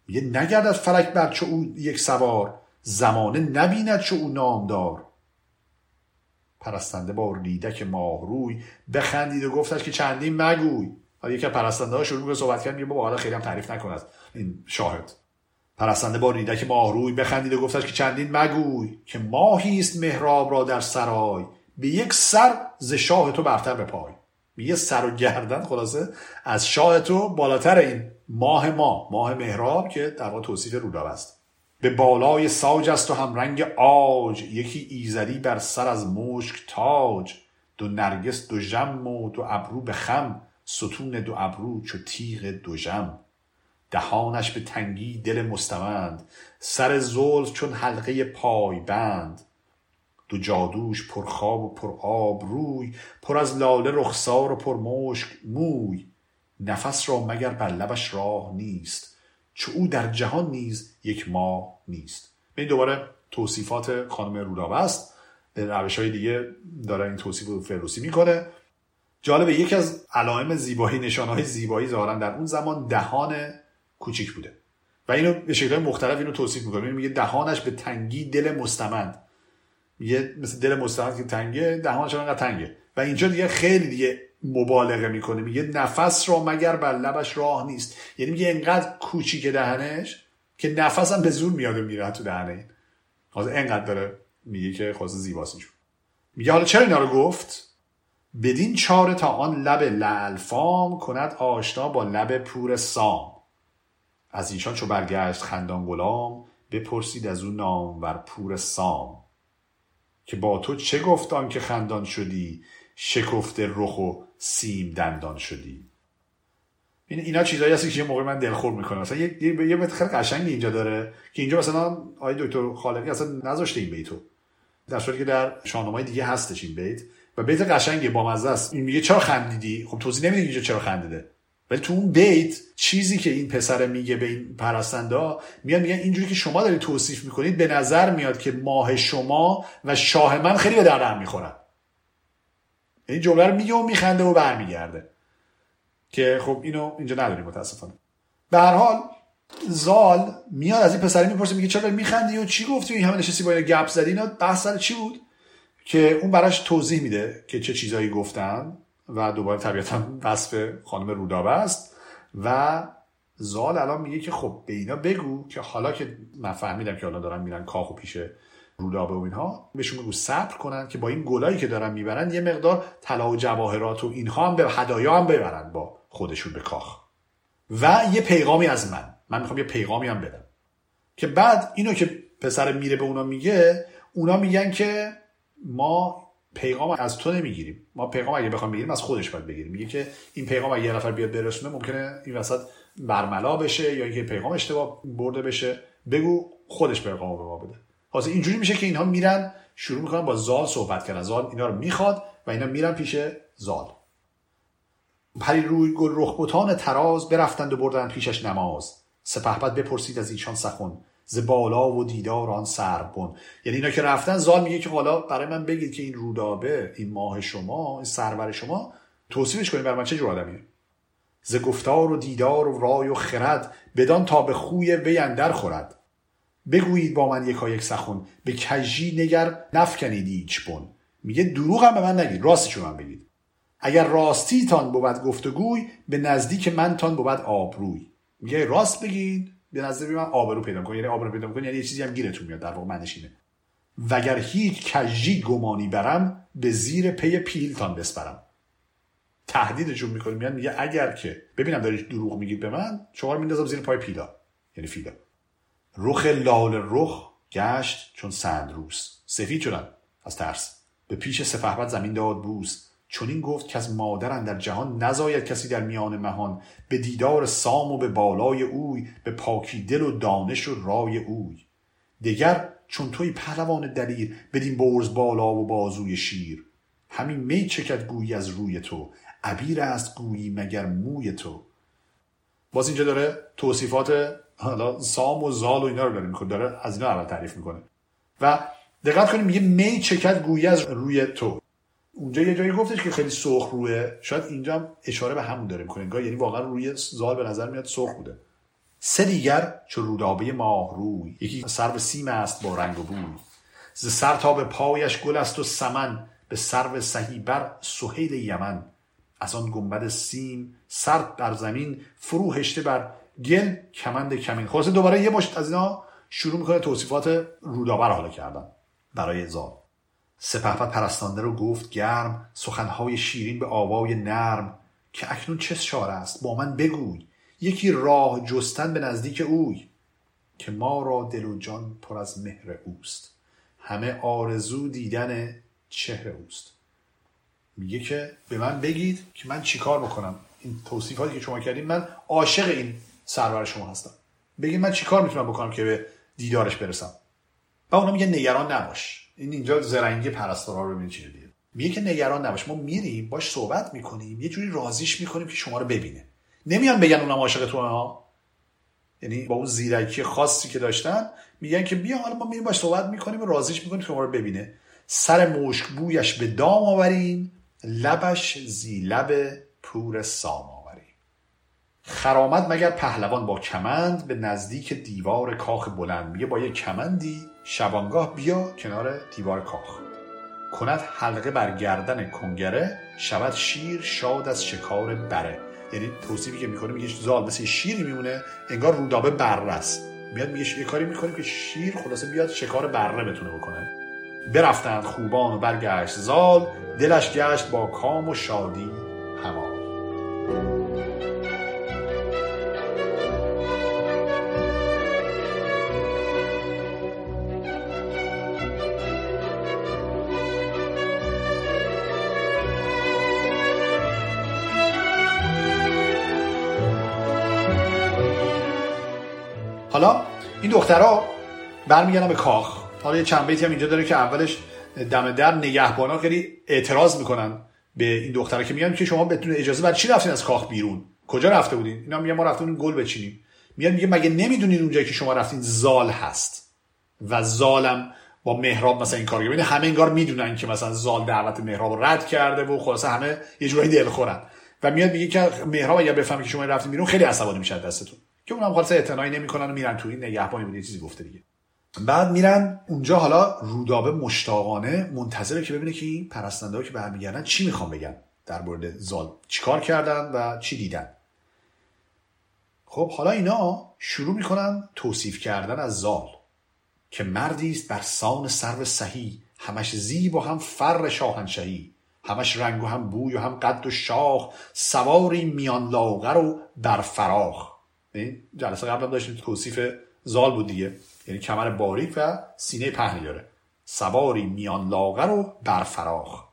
میگه نگردد فلک بر چو او یک سوار. زمانه نبیند چو او نامدار. پرستنده با ریدک ماهروی بخندید و گفتش که چندین مگوی. حالا یکی پرستنده ها شروع به صحبت کرد میگه بابا حالا خیلی هم تعریف نکن از این شاهد. پرستنده با ریدک ماهروی بخندید و گفتش که چندین مگوی که ماهی است مهراب را در سرای. به یک سر ز شاه تو برتر به پای یه سر و گردن خلاصه از شاه تو بالاتر این ماه ما ماه مهراب که در توصیف روداب است. به بالای ساج است و هم رنگ آج یکی ایزدی بر سر از مشک تاج. دو نرگس دو ژم و دو ابرو به خم. ستون دو ابرو چو تیغ دو ژم. دهانش به تنگی دل مستمند. سر زلف چون حلقه پای بند. دو جادوش پر خواب و پر آب روی. پر از لاله رخسار و پر مشک موی. نفس را مگر بر لبش راه نیست. چو او در جهان نیز یک ماه نیست. این دوباره توصیفات خانم رودابه است به روش های دیگه داره این توصیف رو فروسی می‌کنه. جالبه یکی از علائم زیبایی نشانهای زیبایی ظاهرا در اون زمان دهان کوچیک بوده. و اینو به شکل مختلف اینو توصیف می‌کنه. میگه دهانش به تنگی دل مستمند. میگه مثل دل مستمند که تنگه دهانش انقدر تنگه. و اینجا دیگه خیلی دیگه مبالغه می‌کنه. میگه نفس را مگر بر لبش راه نیست. یعنی میگه انقدر کوچیک دهنش که نفس هم به زور میاد و میره تو دهنه. این انقدر داره میگه که خواست زیباست میگه حالا چرا اینا رو گفت؟ بدین چاره تا آن لب لعلفام کند آشنا با لب پور سام. از ایشان چو برگشت خندان غلام بپرسید از او نام ور پور سام. که با تو چه گفتان که خندان شدی؟ شکفته رخ و سیم دندان شدی. این اینا چیزایی هستی که یه موقع من دلخور می‌کنه مثلا یه یه, یه خیلی قشنگی اینجا داره که اینجا مثلا آقای دکتر خالقی اصلا نذاشته این بیتو. در صورتی که در شاهنامه دیگه هستش این بیت. و بیت قشنگی با مزه است. این میگه چرا خندیدی؟ خب توضیح نمیده اینجا چرا خندیده. ولی تو اون بیت چیزی که این پسر میگه به این پرستنده میاد میگن اینجوری که شما دارید توصیف می‌کنید به نظر میاد که ماه شما و شاه من خیلی به در می‌خورن. این جمله رو میگه و میخنده و برمیگرده. که خب اینو اینجا نداریم متاسفانه. به هر حال زال میاد از این پسری می‌پرسه میگه چرا میخندی و چی گفتی؟ و این همه نشستی با اینا گپ زدی. اینا بحث چی بود؟ که اون براش توضیح میده که چه چیزایی گفتن و دوباره طبیعتا وصف خانم رودابه است. و زال الان میگه که خب به اینا بگو که حالا که من فهمیدم که حالا دارن میرن کاخ و پیش رودابه و اینها بهشون بگو صبر کنن که با این گلایی که دارن می‌برن یه مقدار طلا و جواهرات و اینها هم به هدایا هم ببرن با خودشون به کاخ. و یه پیغامی از من. من می‌خوام یه پیغامی هم بدم. که بعد اینو که پسر میره به اونا میگه اونا میگن که ما پیغام از تو نمی‌گیریم. ما پیغام اگه بخوام بگیریم از خودش باید بگیریم. میگه که این پیغام اگه یه نفر بیاد برسونه ممکنه این وسط برملا بشه یا اینکه پیغام اشتباه برده بشه. بگو خودش پیغام به ما بده. حاضر اینجوری میشه که اینها میرن شروع می‌کنن با زال صحبت کردن. زال اینا رو می‌خواد و اینا میرن پیش زال. پری روی گل رخبتان تراز برفتند و بردن پیشش نماز. سپهبد بپرسید از ایشان سخن ز بالا و دیدار آن سربن یعنی اینا که رفتن زال میگه که حالا برای من بگید که این رودابه این ماه شما این سرور شما توصیفش کنید برای من چه جور آدمیه. ز گفتار و دیدار و رای و خرد بدان تا به خوی وی اندر خورد. بگویید با من یکا یک سخن. به کژی نگر نفکنید ایچ بن. میگه دروغ هم به من نگید. راستشو من بگید. اگر راستی تان بود گفتگوی به نزدیک من تان بود آبروی. میگه راست بگید. به نظر من آبرو پیدا کن یعنی آبرو پیدا کن یعنی یه چیزی هم گیرتون میاد در واقع معنیش اینه. وگر هیچ کژی گمانی برم به زیر پی پیلتان بسپرم. تهدیدشون می‌کنه. میگه اگر که ببینم دارید دروغ میگید به من شما میندازم زیر پای پیلا. یعنی فیلا. رخ لال رخ گشت چون سندروس سفید شدن از ترس. به پیش سفهبد زمین داد بوس چون این گفت که از مادرن در جهان نزاید کسی در میان مهان. به دیدار سام و به بالای اوی به پاکی دل و دانش و رای اوی. دگر چون توی پهلوان دلیر بدین برز بالا و بازوی شیر. همین می چکد گویی از روی تو. عبیر است گویی مگر موی تو. باز اینجا داره توصیفات حالا سام و زال و اینا رو داره می‌کنه داره از اینا اول تعریف می‌کنه. و دقت کنیم میگه می چکد گویی از روی تو. اونجا یه جایی گفتش که خیلی سرخ روه. شاید اینجا اشاره به همون داره می‌کنه انگار یعنی واقعا روی زال به نظر میاد سرخ بوده. سه دیگر چو رودابه ماه روی. یکی سرو سیم است با رنگ و بوی. ز سر تا به پایش گل است و سمن. به سرو سهی بر سهیل یمن. از آن گنبد سیم سر بر زمین فرو هشته بر گل کمند کمین. خلاصه دوباره یه مشت از اینا شروع می‌کنه توصیفات رودابه رو حالا کردن برای زال سپهبد پرستانده رو گفت گرم سخنهای شیرین به آوای نرم که اکنون چه شار است؟ با من بگوی. یکی راه جستن به نزدیک اوی که ما را دل و جان پر از مهر اوست. همه آرزو دیدن چهره اوست. میگه که به من بگید که من چیکار بکنم؟ این توصیفاتی که شما کردیم من عاشق این سرور شما هستم. بگید من چیکار می‌تونم بکنم که به دیدارش برسم؟ و اونا میگه نگران نباش. این اینجا زرنگی پرستارا رو ببینید چجوریه میگه؟ که نگران نباش. ما میریم باش صحبت می‌کنیم یه جوری رازیش می‌کنیم که شما رو ببینه. نمیان بگن اونم عاشق تو ها. یعنی با اون زیرکی خاصی که داشتن میگن که بیا حالا ما میریم باش صحبت می‌کنیم و رازیش می‌کنیم که شما رو ببینه. سر مشک بویش به دام آوریم. لبش زی لب پور سام آوریم خرامد مگر پهلوان با کمند به نزدیک دیوار کاخ بلند؟ میگه با یه کمندی شبانگاه بیا کنار دیوار کاخ. کند حلقه بر گردن کنگره شود شیر شاد از شکار بره. یعنی توصیفی که می‌کنه میگه زال مثل شیری میمونه انگار رودابه بره است. میاد میگه یه کاری می‌کنیم که شیر خلاصه بیاد شکار بره بتونه بکنه. برفتند خوبان و برگشت. زال دلش گشت با کام و شادی. حالا این دخترها برمیگردن به کاخ. حالا یه چند بیتی هم اینجا داره که اولش دم در نگهبانا خیلی اعتراض می‌کنن به این دخترها که میگن که شما بدون اجازه بعد چی رفتین از کاخ بیرون؟ کجا رفته بودین؟ اینا میگن ما رفتیم گل بچینیم. میگن میگه مگه نمی‌دونین اونجایی که شما رفتین زال هست و زالم با مهراب مثلا این کار یعنی همه انگار می‌دونن که مثلا زال دعوت مهراب رد کرده و خلاصه همه یه جورایی دلخورن. و میاد میگه که مهراب اگر بفهمه که شما رفتین بیرون خیلی عصبانی میشه دستتون. که اونم خالص اعتنایی نمی‌کنن و میرن تو این نگهبانی بود چیزی گفته دیگه. بعد میرن اونجا حالا رودابه مشتاقانه منتظره که ببینه که این پرستنده که برمیگردن چی می‌خوان بگن در مورد زال. چیکار کردن و چی دیدن. خب حالا اینا شروع می‌کنن توصیف کردن از زال که مردی است بر سان سرو سهی. همش زیب و هم فر شاهنشهی. همش رنگ و هم بوی و هم قد و شاخ. سواری میان لاغر و بر فراخ جلسه قبلا داشتیم توصیف زال بود دیگه. یعنی کمر باریک و سینه پهنی داره. سواری میان لاغر و برفراخ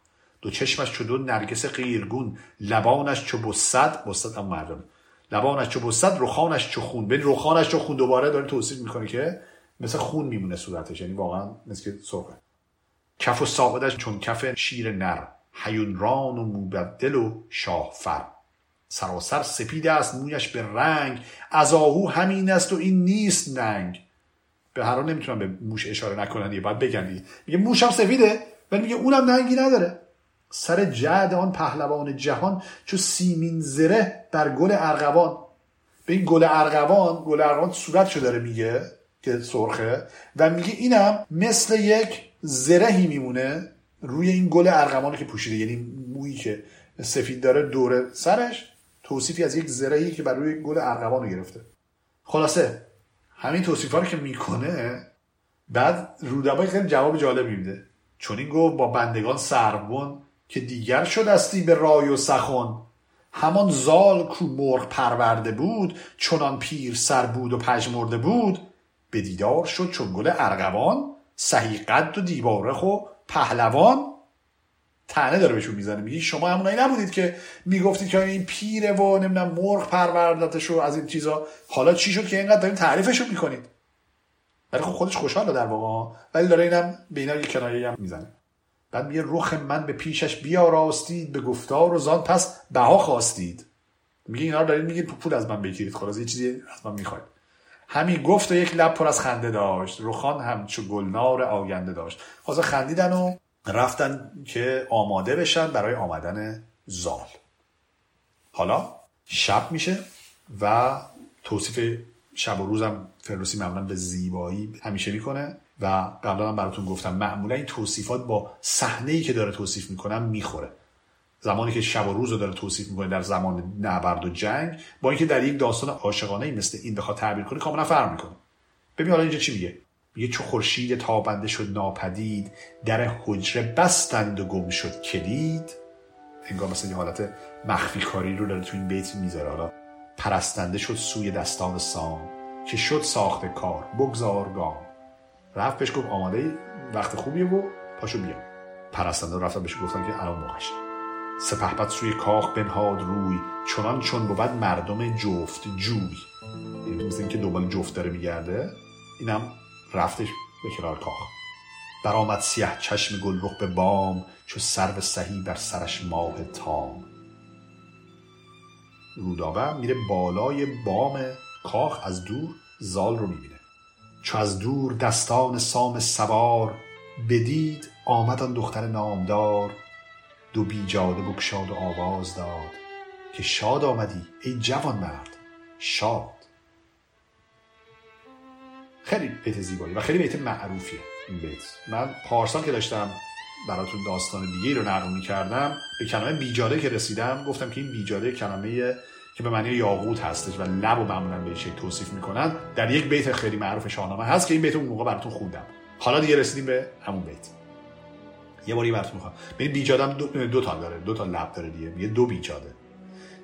دو چشمش چو دو نرگس قیرگون لبانش چو بسد بسد هم مردم. لبانش چو بسد رخانش چو خون. ببین رخانش چو خون. دوباره داره توصیف می‌کنه که مثل خون میمونه صورتش. یعنی واقعا مثل سرخه. کف و ساقدش چون کف شیر نر. حیون ران و موبدل و شاه فر سراسر سپید است مویش به رنگ. از آهو همین است و این نیست ننگ. به هر حال نمی‌تونم به موش اشاره نکنن دیگه باید بگن میگه موش هم سفیده ولی میگه اونم ننگی نداره. سر جعد آن پهلوان جهان چو سیمین زره بر گل ارغوان. به این گل ارغوان گل ارغوان صورتشو داره میگه که سرخه و میگه اینم مثل یک زرهی میمونه روی این گل ارغوانی که پوشیده یعنی مویی که سفید داره دور سرش. توصیفی از یک زرهی که بر روی گل ارغوان رو گرفته. خلاصه همین توصیفا رو که می‌کنه بعد رودبای خیلی جواب جالب میده. چون این گفت با بندگان سربون که دیگر شدستی به رای و سخن. همان زال کو مرغ پرورده بود چونان پیر سر بود و پژمرده بود. به دیدار شد چون گل ارغوان سهی قد و دیواره خو پهلوان. تنه داره بهشون می‌زنه. میگه شما همونایی نبودید که می‌گفتید که این پیره و نمی‌دونم مرغ پروردتش و از این چیزا. حالا چی شد که اینقدر دارین تعریفش رو می‌کنید؟ ولی خب خودش خوشحاله در واقع. ولی داره اینم به اینا یه کنایه هم می‌زنه. بعد میگه رخ من به پیشش بیا راستید به گفتار و زان. پس بها خواستید. میگه اینا رو میگید پول از من بگیرید. خلاص یه چیزی از من می‌خواید. همین گفت و یک لب پر از خنده داشت. رخان همچو گلنار آینده داشت. خلاص خندیدن و رفتن که آماده بشن برای آمدن زال. حالا شب میشه و توصیف شب و روزم فردوسی معمولا به زیبایی همیشه می‌کنه و قبلا هم براتون گفتم معمولا این توصیفات با صحنه ای که داره توصیف می‌کنم می‌خوره. زمانی که شب و روز رو داره توصیف می‌کنه در زمان نبرد و جنگ با اینکه در یک داستان عاشقانه مثل این بخواد تعبیر کنه کاملا فرق می‌کنه. ببین حالا اینجا چی میگه؟ یه چو خورشید تابنده شد ناپدید در حجره بستند و گم شد کلید. انگار مثلا یه حالت مخفی کاری رو داره تو این بیت می‌ذاره. حالا پرستنده شد سوی دستان سام که شد ساخت کار؟ بگذار گام. رفت بهش گفت آماده وقت خوبیه و پاشو بیا. پرستنده رفتن بهش گفتن که الان موقعشه سپهبد سوی کاخ بنهاد روی چنان چون بود مردم جفت جوی. یعنی مثل اینکه دنبال جفت داره میگرده اینم رفتش به کنار کاخ. برآمد سیه چشم گلرخ به بام چو سرو سهی بر سرش ماه تام. رودابه میره بالای بام کاخ از دور زال رو می‌بینه. چو از دور دستان سام سوار بدید آمد آن دختر نامدار. دو بیجاده بگشاد و آواز داد که شاد آمدی ای جوان مرد. شاد. خیلی بیت زیبایی و خیلی بیت معروفیه این بیت. من پارسال که داشتم براتون داستان دیگه رو نقل کردم به کلمه بیجاده که رسیدم گفتم که این بیجاده کلمه که به معنی یاقوت هستش و لب و معمولا به شکل توصیف می‌کنن در یک بیت خیلی معروف شاهنامه هست که این بیت اون موقع براتون خوندم. حالا دیگه رسیدیم به همون بیت. یه باری براتون می‌خوام. ببین بیجاده دو, دو تا داره دو تا لب داره دیگه. یه دو بیجاده.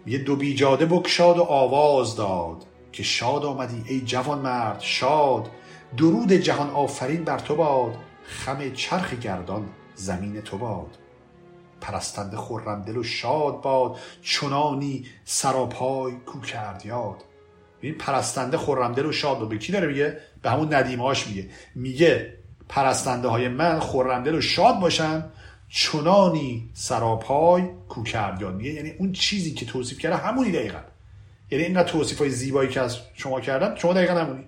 یه دو بیجاده بکشاد و آواز داد. که شاد آمدی ای جوان مرد شاد. درود جهان آفرین بر تو باد خم چرخ گردان زمین تو باد. پرستنده خورم دل و شاد باد چنانی سراپای کو کرد یاد. این پرستنده خورم دل و شاد به کی داره میگه؟ به همون ندیمهاش میگه. میگه پرستنده های من خورم دل و شاد باشن چنانی سراپای کو کرد یاد. میگه یعنی اون چیزی که توصیف کرده همونی دقیقا. یعنی این توصیف های زیبایی که از شما کردم شما دقیقا همونی.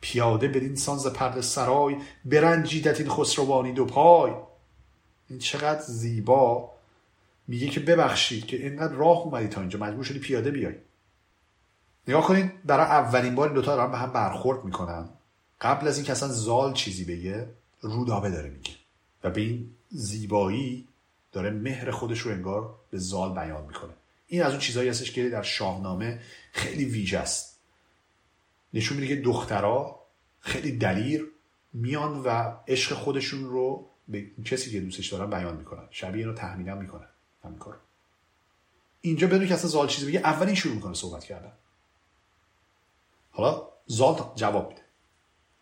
پیاده برین سانز پرد سرای برنجیدت این خسروانی دو پای. این چقدر زیبا. میگه که ببخشید که اینقدر راه اومدی تا اینجا مجبور شدی پیاده بیای. نگاه کنید برای اولین بار دوتا دارن به هم برخورد می‌کنن. قبل از اینکه اصلا زال چیزی بگه رودابه داره میگه. و به این زیبایی داره مهر خودش رو انگار به زال بیان می‌کنه. این از اون چیزهایی هستش که در شاهنامه خیلی ویژه است. نشون میده که دخترها خیلی دلیر میان و عشق خودشون رو به کسی که دوستش دارن بیان می‌کنن. شبیه اینو تحمیل می‌کنن. همین کار اینجا بدون که اصلا زال چیزی بگه اولین شروع می‌کنه صحبت کردن. حالا زال جواب میده.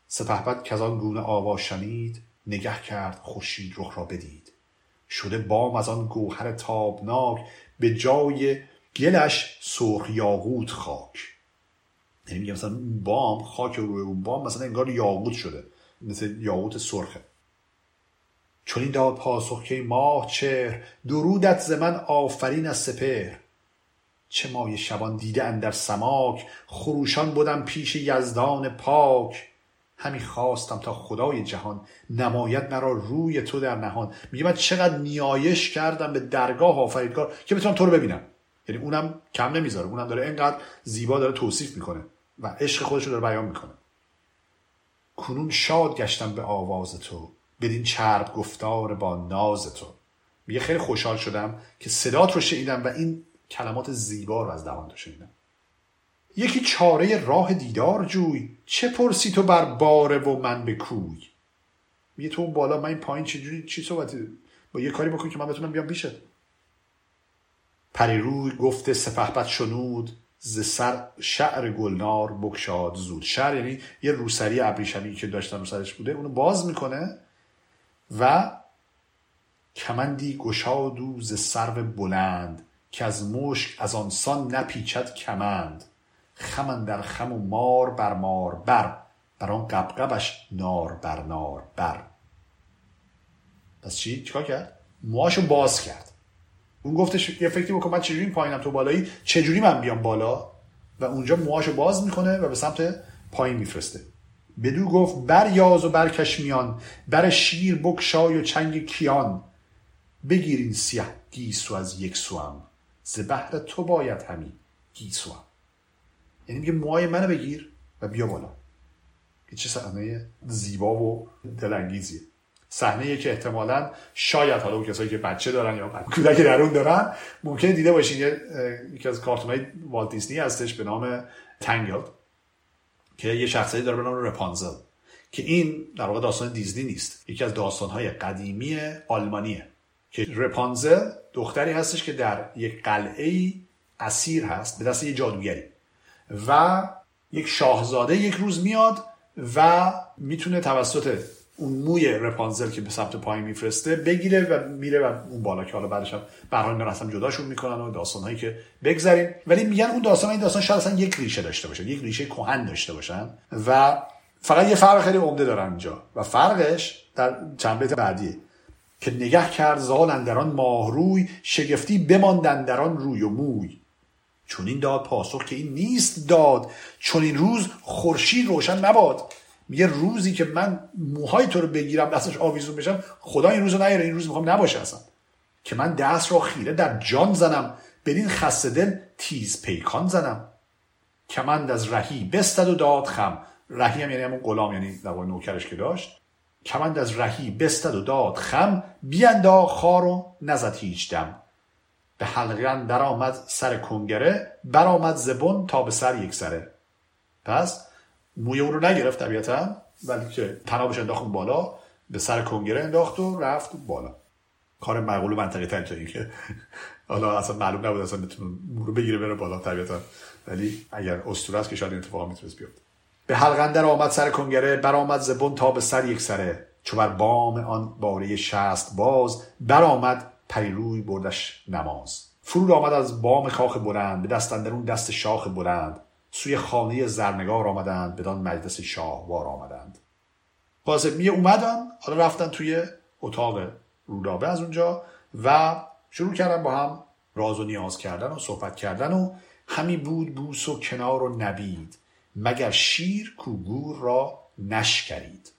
سپهبد که از گونه آوا شنید نگه کرد خورشید رخ را بدید. شده بام از آن گوهر تابناک به جای گلش سرخ یاقوت خاک. یعنی میگه مثلا بام خاک روی اون بام مثلا انگار یاقوت شده مثل یاقوت سرخه. چون این داد پاسخ که ماه چهر درودت ز من آفرین از سپهر. چه مای شبان دیده اندر سماک خروشان بودم پیش یزدان پاک. همی خواستم تا خدای جهان نماید مرا روی تو در نهان. میگه من چقدر نیایش کردم به درگاه آفریدگار که بتونم تو رو ببینم. یعنی اونم کم نمی‌ذاره. اونم داره اینقدر زیبا داره توصیف می‌کنه و عشق خودش رو داره بیان می‌کنه. کنون شاد گشتم به آواز تو بدین چرب گفتار با ناز تو. میگه خیلی خوشحال شدم که صدات رو شنیدم و این کلمات زیبا رو از دهان تو شنیدم. یکی چاره راه دیدار جوی چه پرسی تو بر باره و من به کوی؟ میگه تو اون بالا من این پایین چجوری چی صحبتی با یه کاری بکن که من بتونم بیام پیشت. پری روی گفته سپهبد شنود ز سر شعر گلنار بکشاد زود. شعر یعنی یه روسری ابریشمی که داشتن رو سرش بوده اونو باز می‌کنه و کمندی گشاد و ز سرو بلند که از مشک از آنسان نپیچد کمند. خمن در خم و مار بر مار بر. بر آن قبقبش نار بر نار بر. پس چی؟ چیکار کرد؟ موهاشو باز کرد. اون گفتش یه فکری بکن من چجوری پایینم تو بالایی؟ چجوری من بیام بالا؟ و اونجا موهاشو باز می‌کنه و به سمت پایین میفرسته. بدو گفت بر یاز و برکش میان بر شیر بکشای و چنگ کیان. بگیر این سیه گیسو از یک سوام ز بهر تو باید همی گیسوام یعنی میگه موهای منو بگیر و بیا بالا. که چه صحنه زیبا و دلانگیزیه. صحنه که احتمالا شاید حالا اون کسایی که بچه دارن یا کودک درون دارن ممکنه دیده باشین. یکی از کارتون های والت دیسنی هستش به نام تنگل که یه شخصیتی داره به نام رپانزل که این در واقع داستان دیزنی نیست. یکی از داستانهای قدیمی آلمانیه. که رپانزل دختری هستش که در یک قلعه اسیر هست به دست یه جادوگری. و یک شاهزاده یک روز میاد و می‌تونه توسط اون موی رپانزل که به سمت پایین میفرسته بگیره و میره و اون بالا که حالا بعدش هم برای اصلا جداشون می‌کنن و داستان هایی که بگذاریم ولی میگن اون داستان این داستان شاید اصلا یک ریشه داشته باشن یک ریشه کهن داشته باشن و فقط یه فرق خیلی عمده دارن اینجا. و فرقش در چند بیت بعدیه که نگه کرد زال اندران ماهروی شگفتی بماندن در روی و موی. چون این داد پاسخ که این نیست داد. چون این روز خورشید روشن نباد. میگه روزی که من موهای تو رو بگیرم دستش آویزون بشم خدا این روزو نیاره. این روز می‌خوام نباشه اصلا. که من دست را خیره در جان زنم بدین خسته دل تیز پیکان زنم. کمند از رهی بستد و داد خم. رهی هم یعنی همون غلام یعنی در نوکرش که داشت. کمند از رهی بستد و داد خم. بیاندا خار و نزد هیچ دم. به حلقه در آمد سر کنگره برآمد زبون تا به سر یک سره. پس موی اون رو نگرفت طبیعتا ولی که تنابش انداخت بالا به سر کنگره انداخت و رفت بالا. کار معقول و منطقی تر تا که حالا اصلا معلوم نبود اصلا مو رو بگیره بره بالا طبیعتا. ولی اگر اسطوره است که شاید این اتفاق می‌تونست بیاد به حلقندر آمد سر کنگره برآمد زبون تا به سر یک سره. چو بر بام آن باره شست باز برآمد پریروی بردش نماز. فرود آمد از بام کاخ بلند به دست اندرون دست شاخ بلند. سوی خانه زرنگار آمدند بدان مجلس شاهوار آمدند. قاسمی اومدن حالا رفتن توی اتاق رودابه از اونجا و شروع کردن با هم راز و نیاز کردن و صحبت کردن و همی بود بوس و کنار و نبید. مگر شیر کوگور را نشکرید؟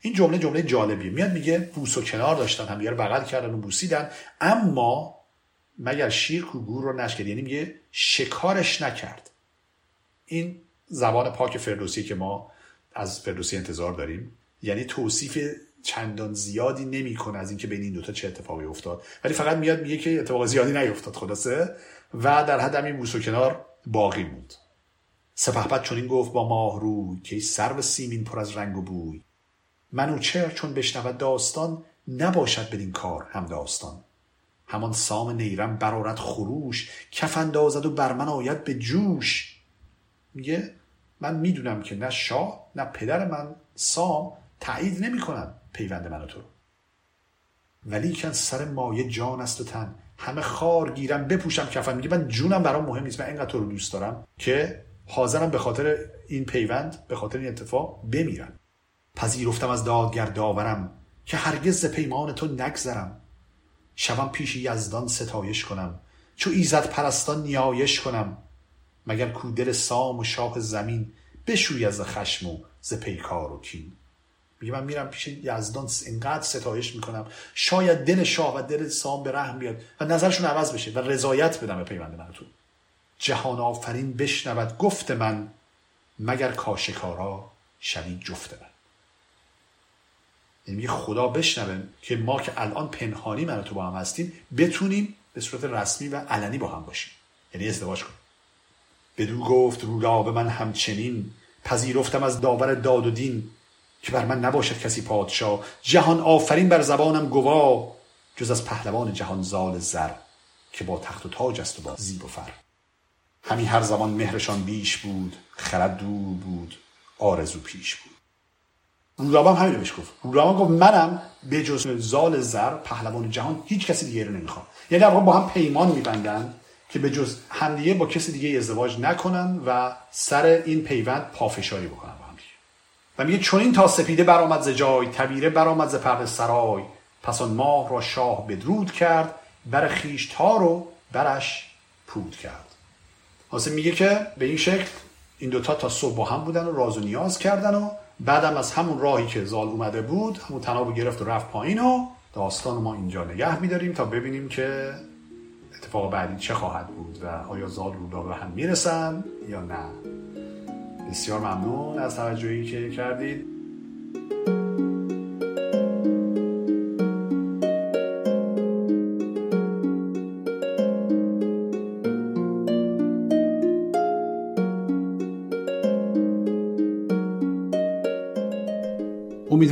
این جمله جمله جالبیه. میاد میگه بوس و کنار داشتن هم رو بغل کردن و بوسیدن. اما مگر شیر کوگور رو نشکرید یعنی میگه شکارش نکرد. این زبان پاک فردوسی که ما از فردوسی انتظار داریم. یعنی توصیف چندان زیادی نمی‌کنه از اینکه بین این دوتا چه اتفاقی افتاد. ولی فقط میاد میگه که اتفاق زیادی نیفتاد خلاصه. و در حد همین بوس و کنار باقی موند. سپهبد چون این گفت با ماه روی که سر سیمین پر از رنگ و بوی. منوچهر چون بشنود داستان نباشد بدین کار هم داستان. همان سام نیرم برارد خروش کف اندازد و بر من آید به جوش. میگه من می‌دونم که نه شاه نه پدر من سام تایید نمی‌کنن پیوند من و تو ولی کن سر مایه جان است و تن. همه خار گیرم بپوشم کفن. میگه من جونم برام مهم نیست. من اینقدر تو رو دوست دارم که حاضرم به خاطر این پیوند به خاطر این اتفاق بمیرم. پذیرفتم از دادگر داورم که هرگز ز پیمان تو نگذرم. شوم پیش یزدان ستایش کنم چو ایزد پرستان نیایش کنم. مگر کودل سام و شاه زمین بشوی از خشم و ز پیکار و کین؟ میگه من میرم پیش یزدان اینقدر ستایش می‌کنم. شاید دل شاه و دل سام به رحم بیاد و نظرشون عوض بشه و رضایت بدم به پیوند من تو جهان آفرین بشنود گفت من مگر کاشکارا شوی جفت من. یعنی خدا بشنوه که ما که الان پنهانی من تو با هم هستیم بتونیم به صورت رسمی و علنی با هم باشیم. یعنی ازدواج کنیم. بدو گفت رودا به من همچنین پذیرفتم از داور داد و دین که بر من نباشد کسی پادشاه. جهان آفرین بر زبانم گوا جز از پهلوان جهان زال زر که با تخت و تاج است و با زیب و فر. همین هر زمان مهرشان بیش بود خرد دور بود آرزو پیش بود. رودابه هم همین بهش گفت. رودابه گفت منم به جز زال زر پهلوان جهان هیچ کسی دیگه رو نمی‌خوام. یعنی در با هم پیمان میبندن که به جز همدیگه با کسی دیگه ازدواج نکنن و سر این پیوند پافشاری بکنن با هم و میگه چون این تا سپیده برآمد ز جای تبیره برآمد ز پرده سرای. پس آن ماه را شاه بدرود کرد بر خیش رو برش پود کرد. حاصل میگه که به این شکل این دوتا تا صبح با هم بودن و راز و نیاز کردن و بعدم از همون راهی که زال اومده بود همون تناب گرفت و رفت پایین و داستان ما اینجا نگه میداریم تا ببینیم که اتفاق بعدی چه خواهد بود و آیا زال رودا به هم می‌رسن یا نه. بسیار ممنون از توجهی که کردید.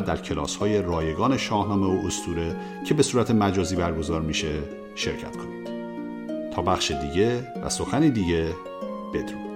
در کلاس های رایگان شاهنامه و استوره که به صورت مجازی برگزار میشه شرکت کنید. تا بخش دیگه و سخنی دیگه بدرود.